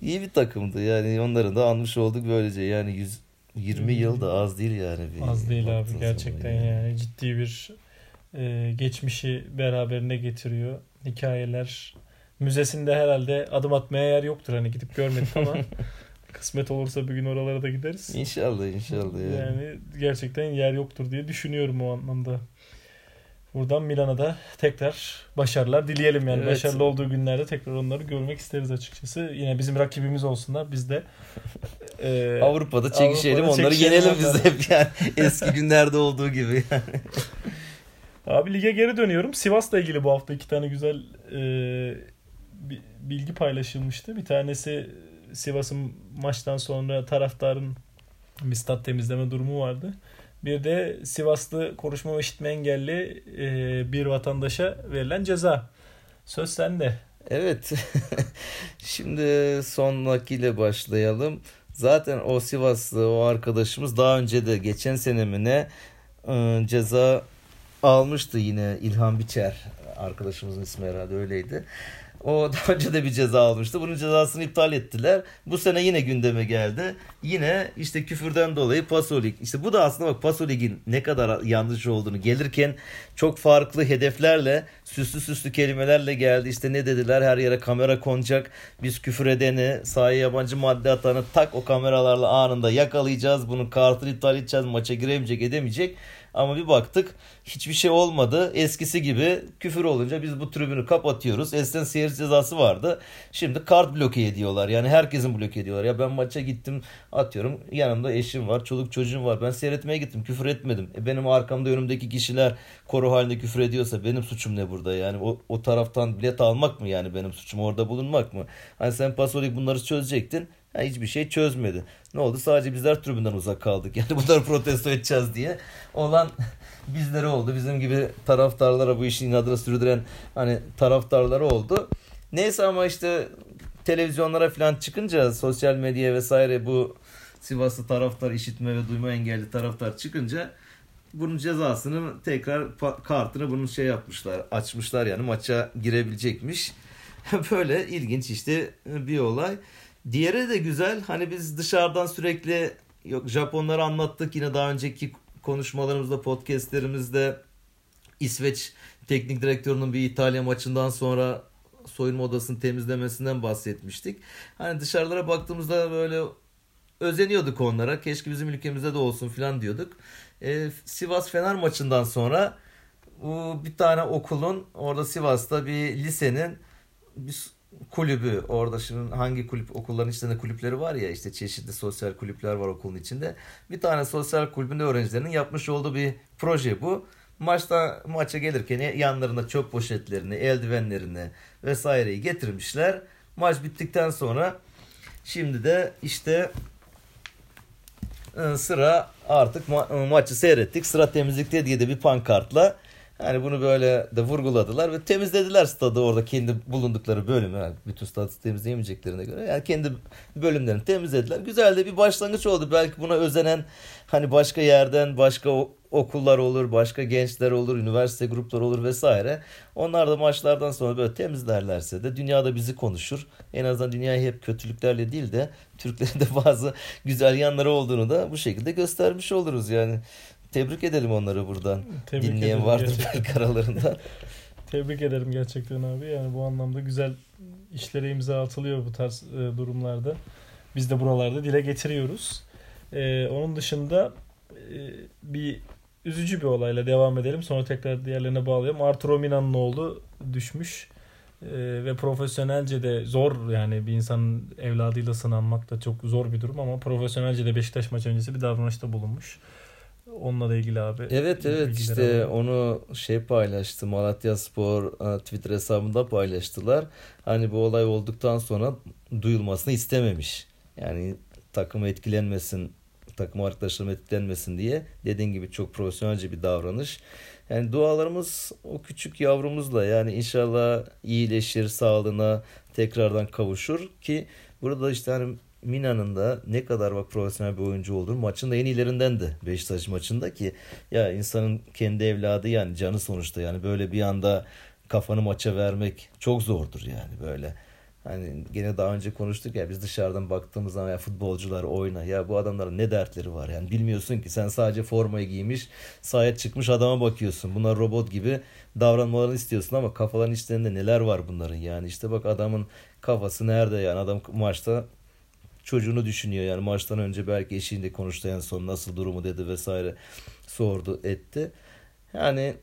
iyi bir takımdı. Yani onları da anmış olduk böylece. Yani 100 20 yıl da az değil yani. Bir az değil abi gerçekten zaman yani. ciddi bir e, geçmişi beraberine getiriyor. Hikayeler müzesinde herhalde adım atmaya yer yoktur hani gidip görmedik ama kısmet olursa bir gün oralara da gideriz. İnşallah inşallah. Yani. Yani gerçekten yer yoktur diye düşünüyorum o anlamda. Buradan Milan'a da tekrar başarılar dileyelim yani. Evet. Başarılı olduğu günlerde tekrar onları görmek isteriz açıkçası. Yine bizim rakibimiz olsunlar. Biz de e, Avrupa'da çekişelim Avrupa'da onları çekişelim yenelim biz de hep yani <laughs> eski günlerde olduğu gibi. Abi lige geri dönüyorum. Sivas'la ilgili bu hafta iki tane güzel e, bi- bilgi paylaşılmıştı. Bir tanesi Sivas'ın maçtan sonra taraftarın bir stat temizleme durumu vardı. Bir de Sivaslı konuşma ve işitme engelli e, bir vatandaşa verilen ceza. Söz sende. Evet. <laughs> Şimdi sonrakiyle başlayalım. Zaten o Sivaslı o arkadaşımız daha önce de geçen sene mi ne e, ceza almıştı yine İlhan Biçer arkadaşımızın ismi herhalde öyleydi. O <laughs> daha önce de bir ceza almıştı. Bunun cezasını iptal ettiler. Bu sene yine gündeme geldi. Yine işte küfürden dolayı Pasolik. İşte bu da aslında bak Pasolik'in ne kadar yanlış olduğunu gelirken çok farklı hedeflerle süslü süslü kelimelerle geldi. İşte ne dediler her yere kamera konacak. Biz küfür edeni sahaya yabancı madde atanı tak o kameralarla anında yakalayacağız. Bunun kartını iptal edeceğiz. Maça giremeyecek edemeyecek. Ama bir baktık hiçbir şey olmadı. Eskisi gibi küfür olunca biz bu tribünü kapatıyoruz. Eskiden seyirci cezası vardı. Şimdi kart bloke ediyorlar. Yani herkesin bloke ediyorlar. Ya ben maça gittim atıyorum yanımda eşim var, çoluk çocuğum var. Ben seyretmeye gittim küfür etmedim. E benim arkamda önümdeki kişiler koru halinde küfür ediyorsa benim suçum ne burada? Yani o, o taraftan bilet almak mı yani benim suçum orada bulunmak mı? Hani sen Pasolik bunları çözecektin. Ha, hiçbir şey çözmedi. Ne oldu? Sadece bizler tribünden uzak kaldık. Yani bunları protesto edeceğiz diye. Olan <laughs> bizlere oldu. Bizim gibi taraftarlara bu işin inadına sürdüren hani taraftarları oldu. Neyse ama işte televizyonlara falan çıkınca sosyal medya vesaire bu Sivaslı taraftar işitme ve duyma engelli taraftar çıkınca bunun cezasını tekrar kartını bunun şey yapmışlar açmışlar yani maça girebilecekmiş. <laughs> Böyle ilginç işte bir olay. Diğeri de güzel. Hani biz dışarıdan sürekli yok Japonları anlattık yine daha önceki konuşmalarımızda, podcastlerimizde İsveç teknik direktörünün bir İtalya maçından sonra soyunma odasını temizlemesinden bahsetmiştik. Hani dışarılara baktığımızda böyle özeniyorduk onlara. Keşke bizim ülkemizde de olsun falan diyorduk. Ee, Sivas Fener maçından sonra bu bir tane okulun orada Sivas'ta bir lisenin bir kulübü orada şimdi hangi kulüp okulların içinde kulüpleri var ya işte çeşitli sosyal kulüpler var okulun içinde. Bir tane sosyal kulübün öğrencilerinin yapmış olduğu bir proje bu. Maçta maça gelirken yanlarında çöp poşetlerini, eldivenlerini vesaireyi getirmişler. Maç bittikten sonra şimdi de işte e, sıra artık ma- maçı seyrettik. Sıra temizlikte diye de bir pankartla yani bunu böyle de vurguladılar ve temizlediler stadı orada kendi bulundukları bölümü. Yani bütün stadı temizleyemeyeceklerine göre. Yani kendi bölümlerini temizlediler. Güzel de bir başlangıç oldu. Belki buna özenen hani başka yerden başka okullar olur, başka gençler olur, üniversite grupları olur vesaire. Onlar da maçlardan sonra böyle temizlerlerse de dünyada bizi konuşur. En azından dünyayı hep kötülüklerle değil de Türklerin de <laughs> bazı güzel yanları olduğunu da bu şekilde göstermiş oluruz yani. Tebrik edelim onları buradan. Tebrik Dinleyen vardır gerçekten. belki aralarında. <laughs> <laughs> Tebrik ederim gerçekten abi. Yani bu anlamda güzel işlere imza atılıyor bu tarz e, durumlarda. Biz de buralarda dile getiriyoruz. E, onun dışında e, bir üzücü bir olayla devam edelim. Sonra tekrar diğerlerine bağlayalım. Arturo Mina'nın oğlu düşmüş. E, ve profesyonelce de zor yani bir insanın evladıyla sınanmak da çok zor bir durum ama profesyonelce de Beşiktaş maçı öncesi bir davranışta bulunmuş. Onunla ilgili abi. Evet evet işte alalım. onu şey paylaştı Malatya Spor e, Twitter hesabında paylaştılar. Hani bu olay olduktan sonra duyulmasını istememiş. Yani takımı etkilenmesin, takım arkadaşlarım etkilenmesin diye dediğin gibi çok profesyonelce bir davranış. Yani dualarımız o küçük yavrumuzla yani inşallah iyileşir, sağlığına tekrardan kavuşur ki burada işte hani Mina'nın da ne kadar bak profesyonel bir oyuncu olduğunu maçın da en iyilerinden de Beşiktaş maçında ki ya insanın kendi evladı yani canı sonuçta yani böyle bir anda kafanı maça vermek çok zordur yani böyle. Hani gene daha önce konuştuk ya biz dışarıdan baktığımız zaman ya futbolcular oyna ya bu adamların ne dertleri var yani bilmiyorsun ki sen sadece formayı giymiş sahaya çıkmış adama bakıyorsun. Bunlar robot gibi davranmalarını istiyorsun ama kafaların içlerinde neler var bunların yani işte bak adamın kafası nerede yani adam maçta çocuğunu düşünüyor yani maçtan önce belki eşiğinde konuştu en son nasıl durumu dedi vesaire sordu etti. Yani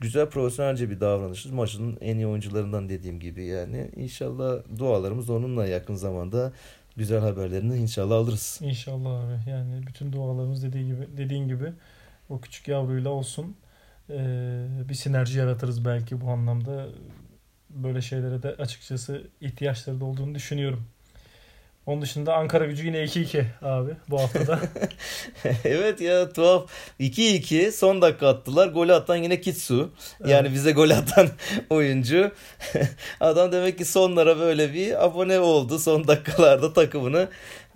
güzel profesyonelce bir davranışız. Maçın en iyi oyuncularından dediğim gibi yani. inşallah dualarımız onunla yakın zamanda güzel haberlerini inşallah alırız. İnşallah abi. Yani bütün dualarımız dediği gibi dediğin gibi o küçük yavruyla olsun. Ee, bir sinerji yaratırız belki bu anlamda. Böyle şeylere de açıkçası ihtiyaçları da olduğunu düşünüyorum. Onun dışında Ankara gücü yine 2-2 abi bu haftada. <laughs> evet ya tuhaf. 2-2 son dakika attılar. Golü atan yine Kitsu. Evet. Yani bize gol atan <laughs> oyuncu. Adam demek ki sonlara böyle bir abone oldu. Son dakikalarda takımını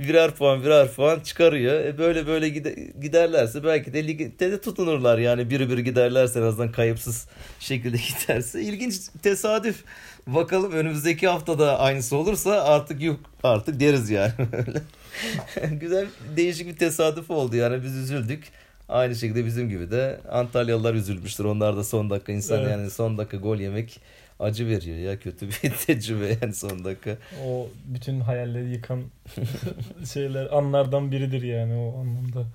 birer puan birer puan çıkarıyor. E böyle böyle giderlerse belki de ligde de tutunurlar. Yani biri biri giderlerse en azından kayıpsız şekilde <laughs> giderse. İlginç tesadüf. Bakalım önümüzdeki haftada aynısı olursa artık yok artık deriz yani. <laughs> <laughs> Güzel değişik bir tesadüf oldu yani biz üzüldük. Aynı şekilde bizim gibi de Antalyalılar üzülmüştür. Onlar da son dakika insan evet. yani son dakika gol yemek acı veriyor ya kötü bir <laughs> tecrübe yani son dakika. O bütün hayalleri yıkan <laughs> şeyler anlardan biridir yani o anlamda.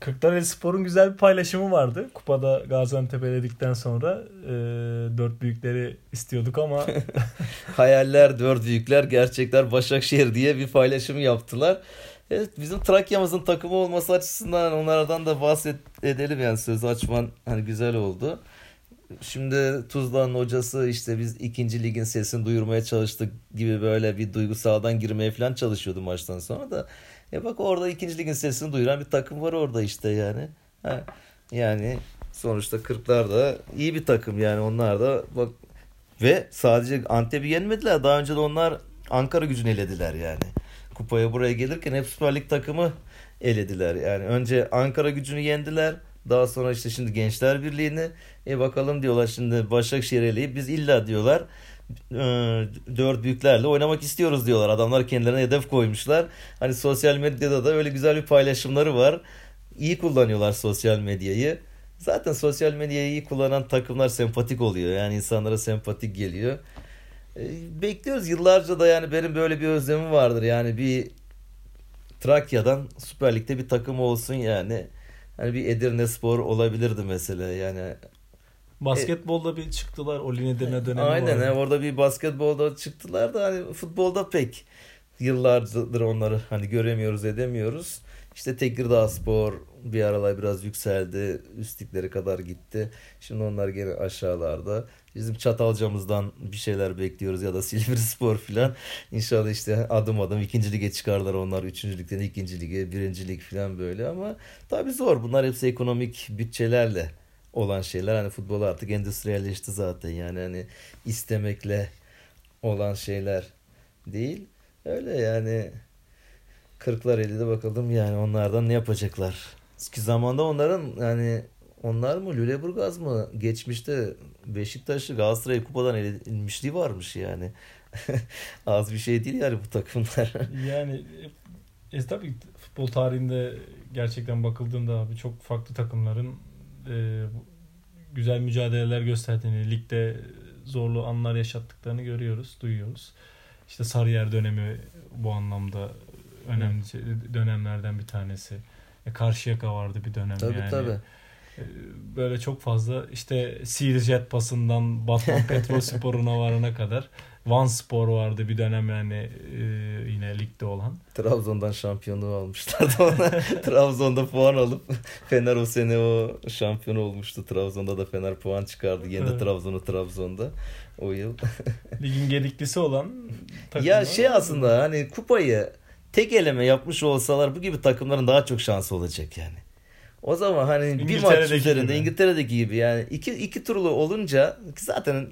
Kırklareli Spor'un güzel bir paylaşımı vardı. Kupada Gaziantep'e eledikten sonra e, dört büyükleri istiyorduk ama <laughs> hayaller dört büyükler gerçekler Başakşehir diye bir paylaşım yaptılar. Evet bizim Trakya'mızın takımı olması açısından onlardan da bahsedelim yani söz açman hani güzel oldu. Şimdi Tuzla'nın hocası işte biz ikinci ligin sesini duyurmaya çalıştık gibi böyle bir duygusaldan girmeye falan çalışıyordu maçtan sonra da e bak orada ikinci ligin sesini duyuran bir takım var orada işte yani. Ha, yani sonuçta Kırklar da iyi bir takım yani onlar da bak ve sadece Antep'i yenmediler. Daha önce de onlar Ankara gücünü elediler yani. Kupaya buraya gelirken hep Süper Lig takımı elediler. Yani önce Ankara gücünü yendiler. Daha sonra işte şimdi Gençler Birliği'ni e bakalım diyorlar şimdi Başakşehir eleyip biz illa diyorlar e, dört büyüklerle oynamak istiyoruz diyorlar. Adamlar kendilerine hedef koymuşlar. Hani sosyal medyada da öyle güzel bir paylaşımları var. İyi kullanıyorlar sosyal medyayı. Zaten sosyal medyayı iyi kullanan takımlar sempatik oluyor. Yani insanlara sempatik geliyor. E, bekliyoruz yıllarca da yani benim böyle bir özlemim vardır. Yani bir Trakya'dan Süper Lig'de bir takım olsun yani. Hani bir Edirne Spor olabilirdi mesela. Yani Basketbolda bir çıktılar. O Linedirne dönemi Aynen var. orada bir basketbolda çıktılar da hani futbolda pek yıllardır onları hani göremiyoruz edemiyoruz. İşte Tekirdağ Spor bir aralar biraz yükseldi. Üstlükleri kadar gitti. Şimdi onlar gene aşağılarda. Bizim Çatalca'mızdan bir şeyler bekliyoruz ya da Silivri Spor filan. İnşallah işte adım adım ikinci lige çıkarlar onlar. Üçüncü ligden ikinci lige, birinci lig filan böyle ama tabii zor. Bunlar hepsi ekonomik bütçelerle olan şeyler. Hani futbol artık endüstriyelleşti zaten. Yani hani istemekle olan şeyler değil. Öyle yani kırklar de bakalım yani onlardan ne yapacaklar. Ki zamanda onların yani onlar mı Lüleburgaz mı geçmişte Beşiktaş'ı Galatasaray kupadan edilmişliği varmış yani. <laughs> Az bir şey değil yani bu takımlar. <laughs> yani e, tabii futbol tarihinde gerçekten bakıldığında abi çok farklı takımların e, güzel mücadeleler gösterdiğini, ligde zorlu anlar yaşattıklarını görüyoruz, duyuyoruz. İşte Sarıyer dönemi bu anlamda önemli dönemlerden bir tanesi. E, Karşıyaka vardı bir dönem tabii, yani. Tabii Ee, böyle çok fazla işte Searjet pasından Batman <laughs> Petrospor'una varana kadar Van Spor vardı bir dönem yani e, yine ligde olan. Trabzon'dan şampiyonluğu almışlardı ona. <laughs> Trabzon'da puan alıp Fener o sene o şampiyon olmuştu. Trabzon'da da Fener puan çıkardı. Yendi Evet. Trabzon'u Trabzon'da o yıl. <laughs> Ligin gediklisi olan takımlar. ya şey aslında hani kupayı tek eleme yapmış olsalar bu gibi takımların daha çok şansı olacak yani. O zaman hani bir maç üzerinde gibi. İngiltere'deki gibi yani iki, iki turlu olunca zaten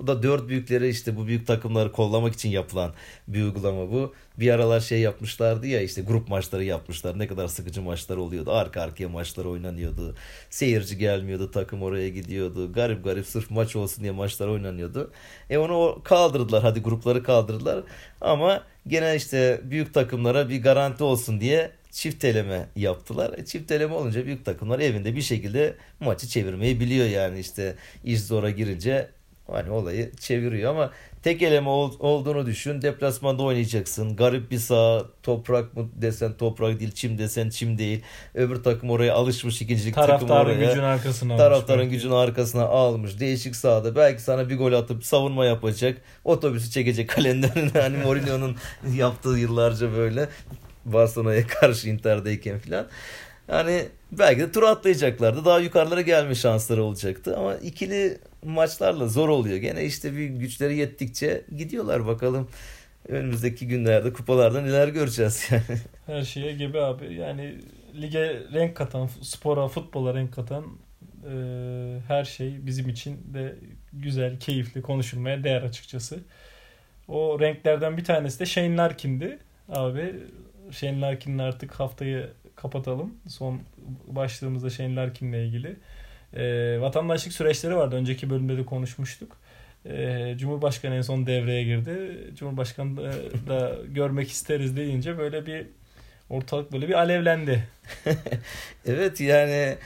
bu da dört büyükleri işte bu büyük takımları kollamak için yapılan bir uygulama bu. Bir aralar şey yapmışlardı ya işte grup maçları yapmışlar. Ne kadar sıkıcı maçlar oluyordu. Arka arkaya maçlar oynanıyordu. Seyirci gelmiyordu. Takım oraya gidiyordu. Garip garip sırf maç olsun diye maçlar oynanıyordu. E onu kaldırdılar. Hadi grupları kaldırdılar. Ama gene işte büyük takımlara bir garanti olsun diye çift eleme yaptılar. E, çift eleme olunca büyük takımlar evinde bir şekilde maçı çevirmeyi biliyor yani işte iş zora girince hani olayı çeviriyor ama tek eleme ol- olduğunu düşün. Deplasmanda oynayacaksın. Garip bir saha. Toprak mı desen toprak değil. Çim desen çim değil. Öbür takım oraya alışmış ikincilik takım Taraftarın oraya. gücün arkasına almış. Taraftarın gücünü arkasına almış. Değişik sahada. Belki sana bir gol atıp savunma yapacak. Otobüsü çekecek kalenin önüne. <laughs> Hani Mourinho'nun yaptığı yıllarca böyle. Barcelona'ya karşı Inter'deyken filan. Yani belki de tur atlayacaklardı. Daha yukarılara gelme şansları olacaktı. Ama ikili maçlarla zor oluyor. Gene işte bir güçleri yettikçe gidiyorlar bakalım. Önümüzdeki günlerde kupalarda neler göreceğiz <laughs> yani. Her şeye gebe abi. Yani lige renk katan, spora, futbola renk katan e, her şey bizim için de güzel, keyifli konuşulmaya değer açıkçası. O renklerden bir tanesi de Shane Larkin'di. Abi Shane Larkin'le artık haftayı kapatalım. Son başlığımızda Shane Larkin'le ilgili. E, vatandaşlık süreçleri vardı. Önceki bölümde de konuşmuştuk. E, Cumhurbaşkanı en son devreye girdi. Cumhurbaşkanı da, da <laughs> görmek isteriz deyince böyle bir ortalık böyle bir alevlendi. <laughs> Evet yani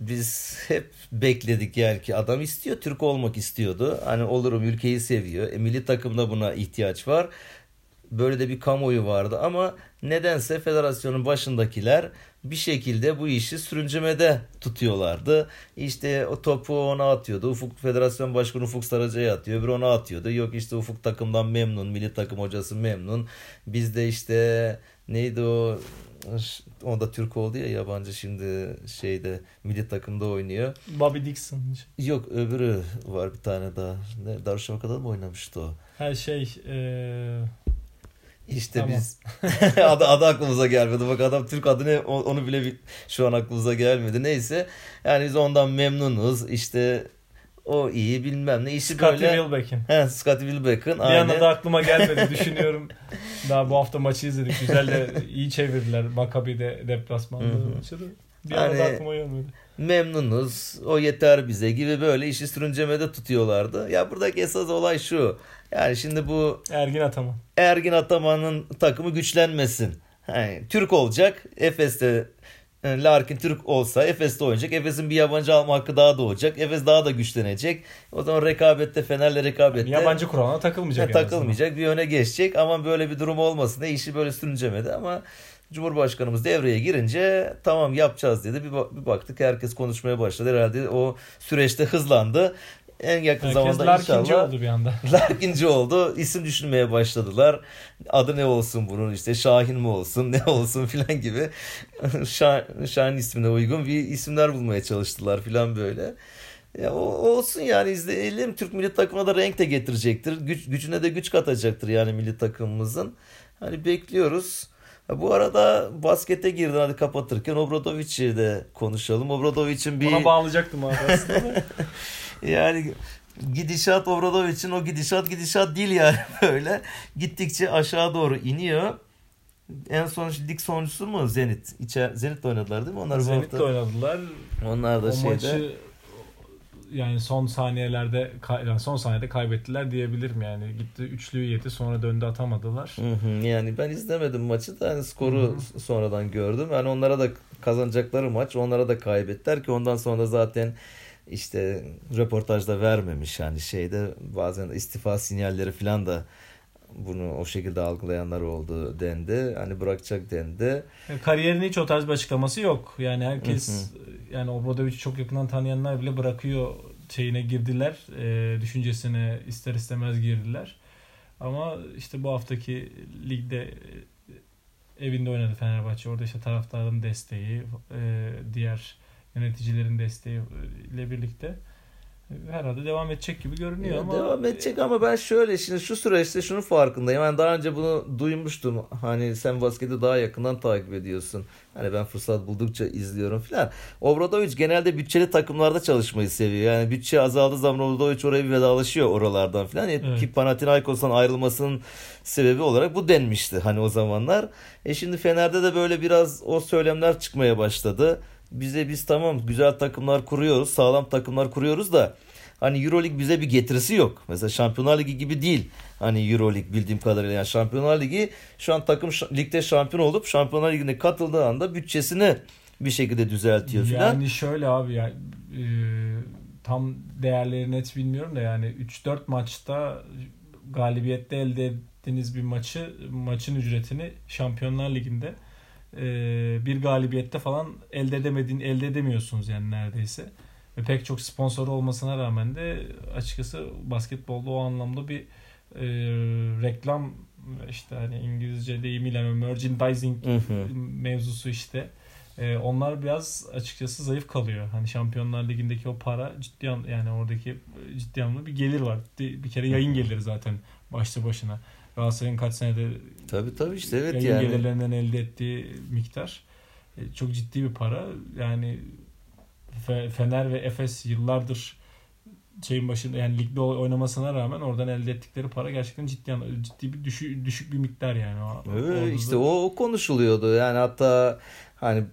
biz hep bekledik yani ki adam istiyor Türk olmak istiyordu. Hani olurum ülkeyi seviyor. E, milli takımda buna ihtiyaç var. Böyle de bir kamuoyu vardı ama nedense federasyonun başındakiler bir şekilde bu işi sürüncemede tutuyorlardı. İşte o topu ona atıyordu. Ufuk Federasyon Başkanı Ufuk Sarıcı'ya atıyor. Öbürü ona atıyordu. Yok işte Ufuk takımdan memnun. Milli takım hocası memnun. Bizde işte neydi o o da Türk oldu ya yabancı şimdi şeyde milli takımda oynuyor. Bobby Dixon. Yok öbürü var bir tane daha. Ne, Darüşşafaka'da mı oynamıştı o? Her şey e, İşte Tamam. biz <laughs> adı, adı aklımıza gelmedi. Bak adam Türk adı ne onu bile bir- şu an aklımıza gelmedi. Neyse yani biz ondan memnunuz. İşte o iyi bilmem ne işi Scottie böyle. Wilbeck'in. He, Scottie Wilbeck'ın Bir anda da aklıma gelmedi <laughs> düşünüyorum. Daha bu hafta maçı izledik. Güzel de iyi çevirdiler Maccabi'de deplasmanda maçı da. Bir anda Yani- aklıma gelmedi. Memnunuz. O yeter bize gibi böyle işi sürüncemede tutuyorlardı. Ya buradaki esas olay şu. Yani şimdi bu Ergin Ataman. Ergin Ataman'ın takımı güçlenmesin. Yani Türk olacak. Efes'te e, Larkin Türk olsa Efes'te oynayacak. Efes'in bir yabancı alma hakkı daha doğacak. Efes daha da güçlenecek. O zaman rekabette Fener'le rekabette Yabancı kuralına takılmayacak. En azından. takılmayacak bir öne geçecek ama böyle bir durum olmasın diye işi böyle sürüncemedi ama Cumhurbaşkanımız devreye girince tamam yapacağız dedi. Bir, bak- bir baktık herkes konuşmaya başladı. Herhalde o süreçte hızlandı. En yakın Herkes zamanda Larkinci inşallah oldu bir anda. <laughs> Larkinci oldu. İsim düşünmeye başladılar. Adı ne olsun bunun işte Şahin mi olsun ne olsun filan gibi. <laughs> Şah- Şahin ismine uygun bir isimler bulmaya çalıştılar filan böyle. Ya o, olsun yani izleyelim. Türk milli takımına da renk de getirecektir. Güç, gücüne de güç katacaktır yani milli takımımızın. Hani bekliyoruz. Bu arada baskete girdi hadi kapatırken Obradovic'i de konuşalım. Obradovic'in bir Ona bağlayacaktım abi aslında. <laughs> yani gidişat Obradovic'in o gidişat gidişat değil yani <laughs> böyle. Gittikçe aşağı doğru iniyor. En son lig sonuncusu mu Zenit? İçer, Zenit oynadılar değil mi? Onlar bu Zenit'le oynadılar. Onlar da O şeyde. maçı yani son saniyelerde yani son saniyede kaybettiler diyebilirim yani. Gitti üçlüyü yedi sonra döndü atamadılar. Hı hı, yani ben izlemedim maçı da hani skoru Hı sonradan gördüm. Yani onlara da kazanacakları maç onlara da kaybettiler ki ondan sonra zaten işte röportajda vermemiş yani şeyde bazen istifa sinyalleri falan da bunu o şekilde algılayanlar oldu dendi. Hani bırakacak dendi. E, Kariyerin hiç o tarz bir açıklaması yok. Yani herkes yani Obradovic'i çok yakından tanıyanlar bile bırakıyor şeyine girdiler. E, düşüncesine ister istemez girdiler. Ama işte bu haftaki ligde e, evinde oynadı Fenerbahçe. Orada işte taraftarın desteği, e, diğer yöneticilerin desteği ile birlikte herhalde devam edecek gibi görünüyor Ya ama devam edecek ama ben şöyle şimdi şu süreçte şunun farkındayım. Ben daha önce bunu duymuştum. Hani sen basketi daha yakından takip ediyorsun. Hani ben fırsat buldukça izliyorum filan. Obradovic genelde bütçeli takımlarda çalışmayı seviyor. Yani bütçe azaldığı zaman Obradovic oraya bir vedalaşıyor oralardan filan. Evet. Ki Panathinaikos'tan ayrılmasının sebebi olarak bu denmişti hani o zamanlar. E şimdi Fener'de de böyle biraz o söylemler çıkmaya başladı. Bize biz tamam güzel takımlar kuruyoruz, sağlam takımlar kuruyoruz da hani EuroLeague bize bir getirisi yok. Mesela Şampiyonlar Ligi gibi değil. Hani EuroLeague bildiğim kadarıyla yani Şampiyonlar Ligi şu an takım ligde şampiyon olup Şampiyonlar Ligi'ne katıldığı anda bütçesini bir şekilde düzeltiyor filan. Yani şöyle abi yani e, tam değerleri net bilmiyorum da yani 3-4 maçta galibiyette elde ettiğiniz bir maçı maçın ücretini Şampiyonlar Ligi'nde e, bir galibiyette falan elde edemediğin elde edemiyorsunuz yani neredeyse. Ve pek çok sponsor olmasına rağmen de açıkçası basketbolda o anlamda bir e, reklam işte hani İngilizce deyimiyle merchandising Hı hı. mevzusu işte. Ee, onlar biraz açıkçası zayıf kalıyor. Hani Şampiyonlar Ligi'ndeki o para ciddi an, yani oradaki ciddi anlamda bir gelir var. Bir kere yayın geliri zaten başlı başına. Galatasaray'ın kaç senede Tabii tabii işte evet yayın yani. gelirlerinden elde ettiği miktar e, çok ciddi bir para. Yani Fe- Fener ve Efes yıllardır şeyin başında yani ligde oy- oynamasına rağmen oradan elde ettikleri para gerçekten ciddi ciddi bir düşük düşük bir miktar yani. O- Evet, orada işte o, o konuşuluyordu. Yani hatta hani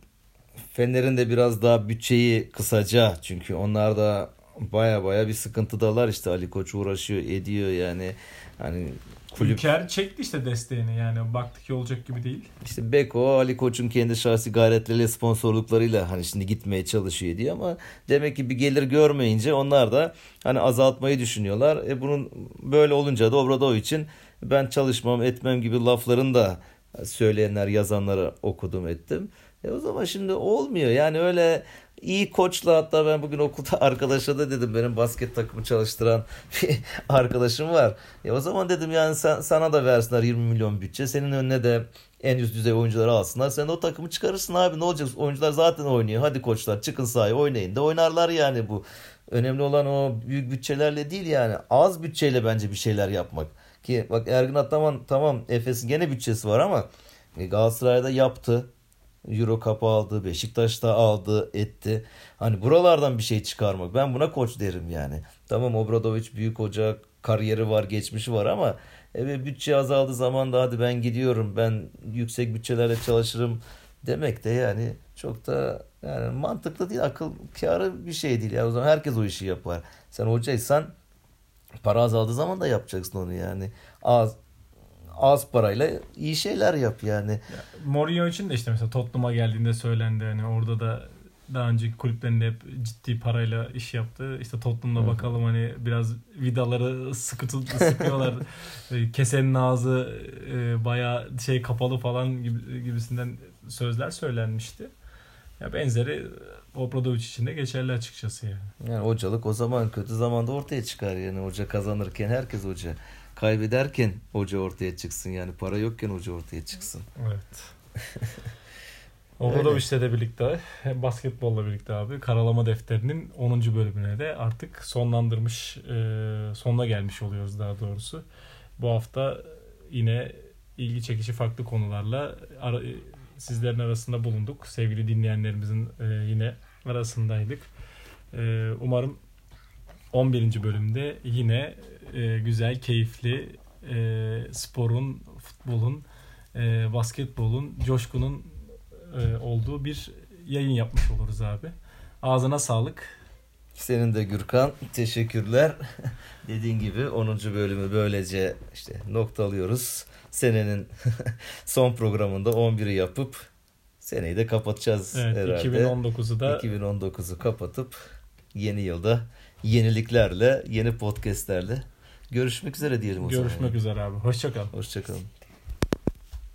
Fener'in de biraz daha bütçeyi kısaca çünkü onlar da baya baya bir sıkıntıdalar işte Ali Koç uğraşıyor ediyor yani hani kulüp Ülker çekti işte desteğini yani baktık ki olacak gibi değil. işte Beko Ali Koç'un kendi şahsi gayretleriyle sponsorluklarıyla hani şimdi gitmeye çalışıyor diye ama demek ki bir gelir görmeyince onlar da hani azaltmayı düşünüyorlar. E bunun böyle olunca da Obradovic'in ben çalışmam etmem gibi laflarını da söyleyenler yazanları okudum ettim. E o zaman şimdi olmuyor yani öyle iyi koçla hatta ben bugün okulda <laughs> arkadaşa da dedim benim basket takımı çalıştıran <laughs> bir arkadaşım var. E o zaman dedim yani sen, sana da versinler 20 milyon bütçe senin önüne de en üst düzey oyuncuları alsınlar. Sen de o takımı çıkarırsın abi ne olacak oyuncular zaten oynuyor hadi koçlar çıkın sahaya oynayın da oynarlar yani bu. Önemli olan o büyük bütçelerle değil yani az bütçeyle bence bir şeyler yapmak. Ki bak Ergin Ataman tamam Efes'in gene bütçesi var ama e, Galatasaray'da yaptı. Euro Cup aldı, Beşiktaş'ta aldı, etti. Hani buralardan bir şey çıkarmak. Ben buna koç derim yani. Tamam Obradovic büyük hoca, kariyeri var, geçmişi var ama evet bütçe azaldığı zaman da hadi ben gidiyorum, ben yüksek bütçelerle çalışırım demek de yani çok da yani mantıklı değil, akıl kârı bir şey değil. Ya o zaman herkes o işi yapar. Sen hocaysan para azaldığı zaman da yapacaksın onu yani. Az az parayla iyi şeyler yap yani. Mourinho için de işte mesela Tottenham'a geldiğinde söylendi hani orada da daha önceki kulüplerinde hep ciddi parayla iş yaptı. İşte Tottenham'da bakalım hani biraz vidaları sıkı tut, sıkıyorlar. <laughs> Kesenin ağzı e, bayağı şey kapalı falan gibi, gibisinden sözler söylenmişti. Ya benzeri Obradovic için de geçerli açıkçası yani. Yani hocalık o zaman kötü zamanda ortaya çıkar yani hoca kazanırken herkes hoca. Kaybederken hoca ortaya çıksın yani para yokken hoca ortaya çıksın. Evet. <laughs> Obradovic'le de birlikte basketbolla birlikte abi karalama defterinin 10. bölümüne de artık sonlandırmış e, sonuna gelmiş oluyoruz daha doğrusu. Bu hafta yine ilgi çekici farklı konularla ara- e, sizlerin arasında bulunduk. Sevgili dinleyenlerimizin e, yine arasındaydık. E, umarım 11. bölümde yine e, güzel, keyifli e, sporun, futbolun, e, basketbolun, coşkunun e, olduğu bir yayın yapmış oluruz abi. Ağzına sağlık. Senin de Gürkan teşekkürler. <laughs> Dediğin gibi 10. bölümü böylece işte noktalıyoruz. Senenin <laughs> son programında 11'i yapıp seneyi de kapatacağız Evet, herhalde. 2019'u da 2019'u kapatıp yeni yılda yeniliklerle, yeni podcastlerle Görüşmek üzere diyelim o zaman. Görüşmek üzere abi. Hoşçakal. Hoşçakalın.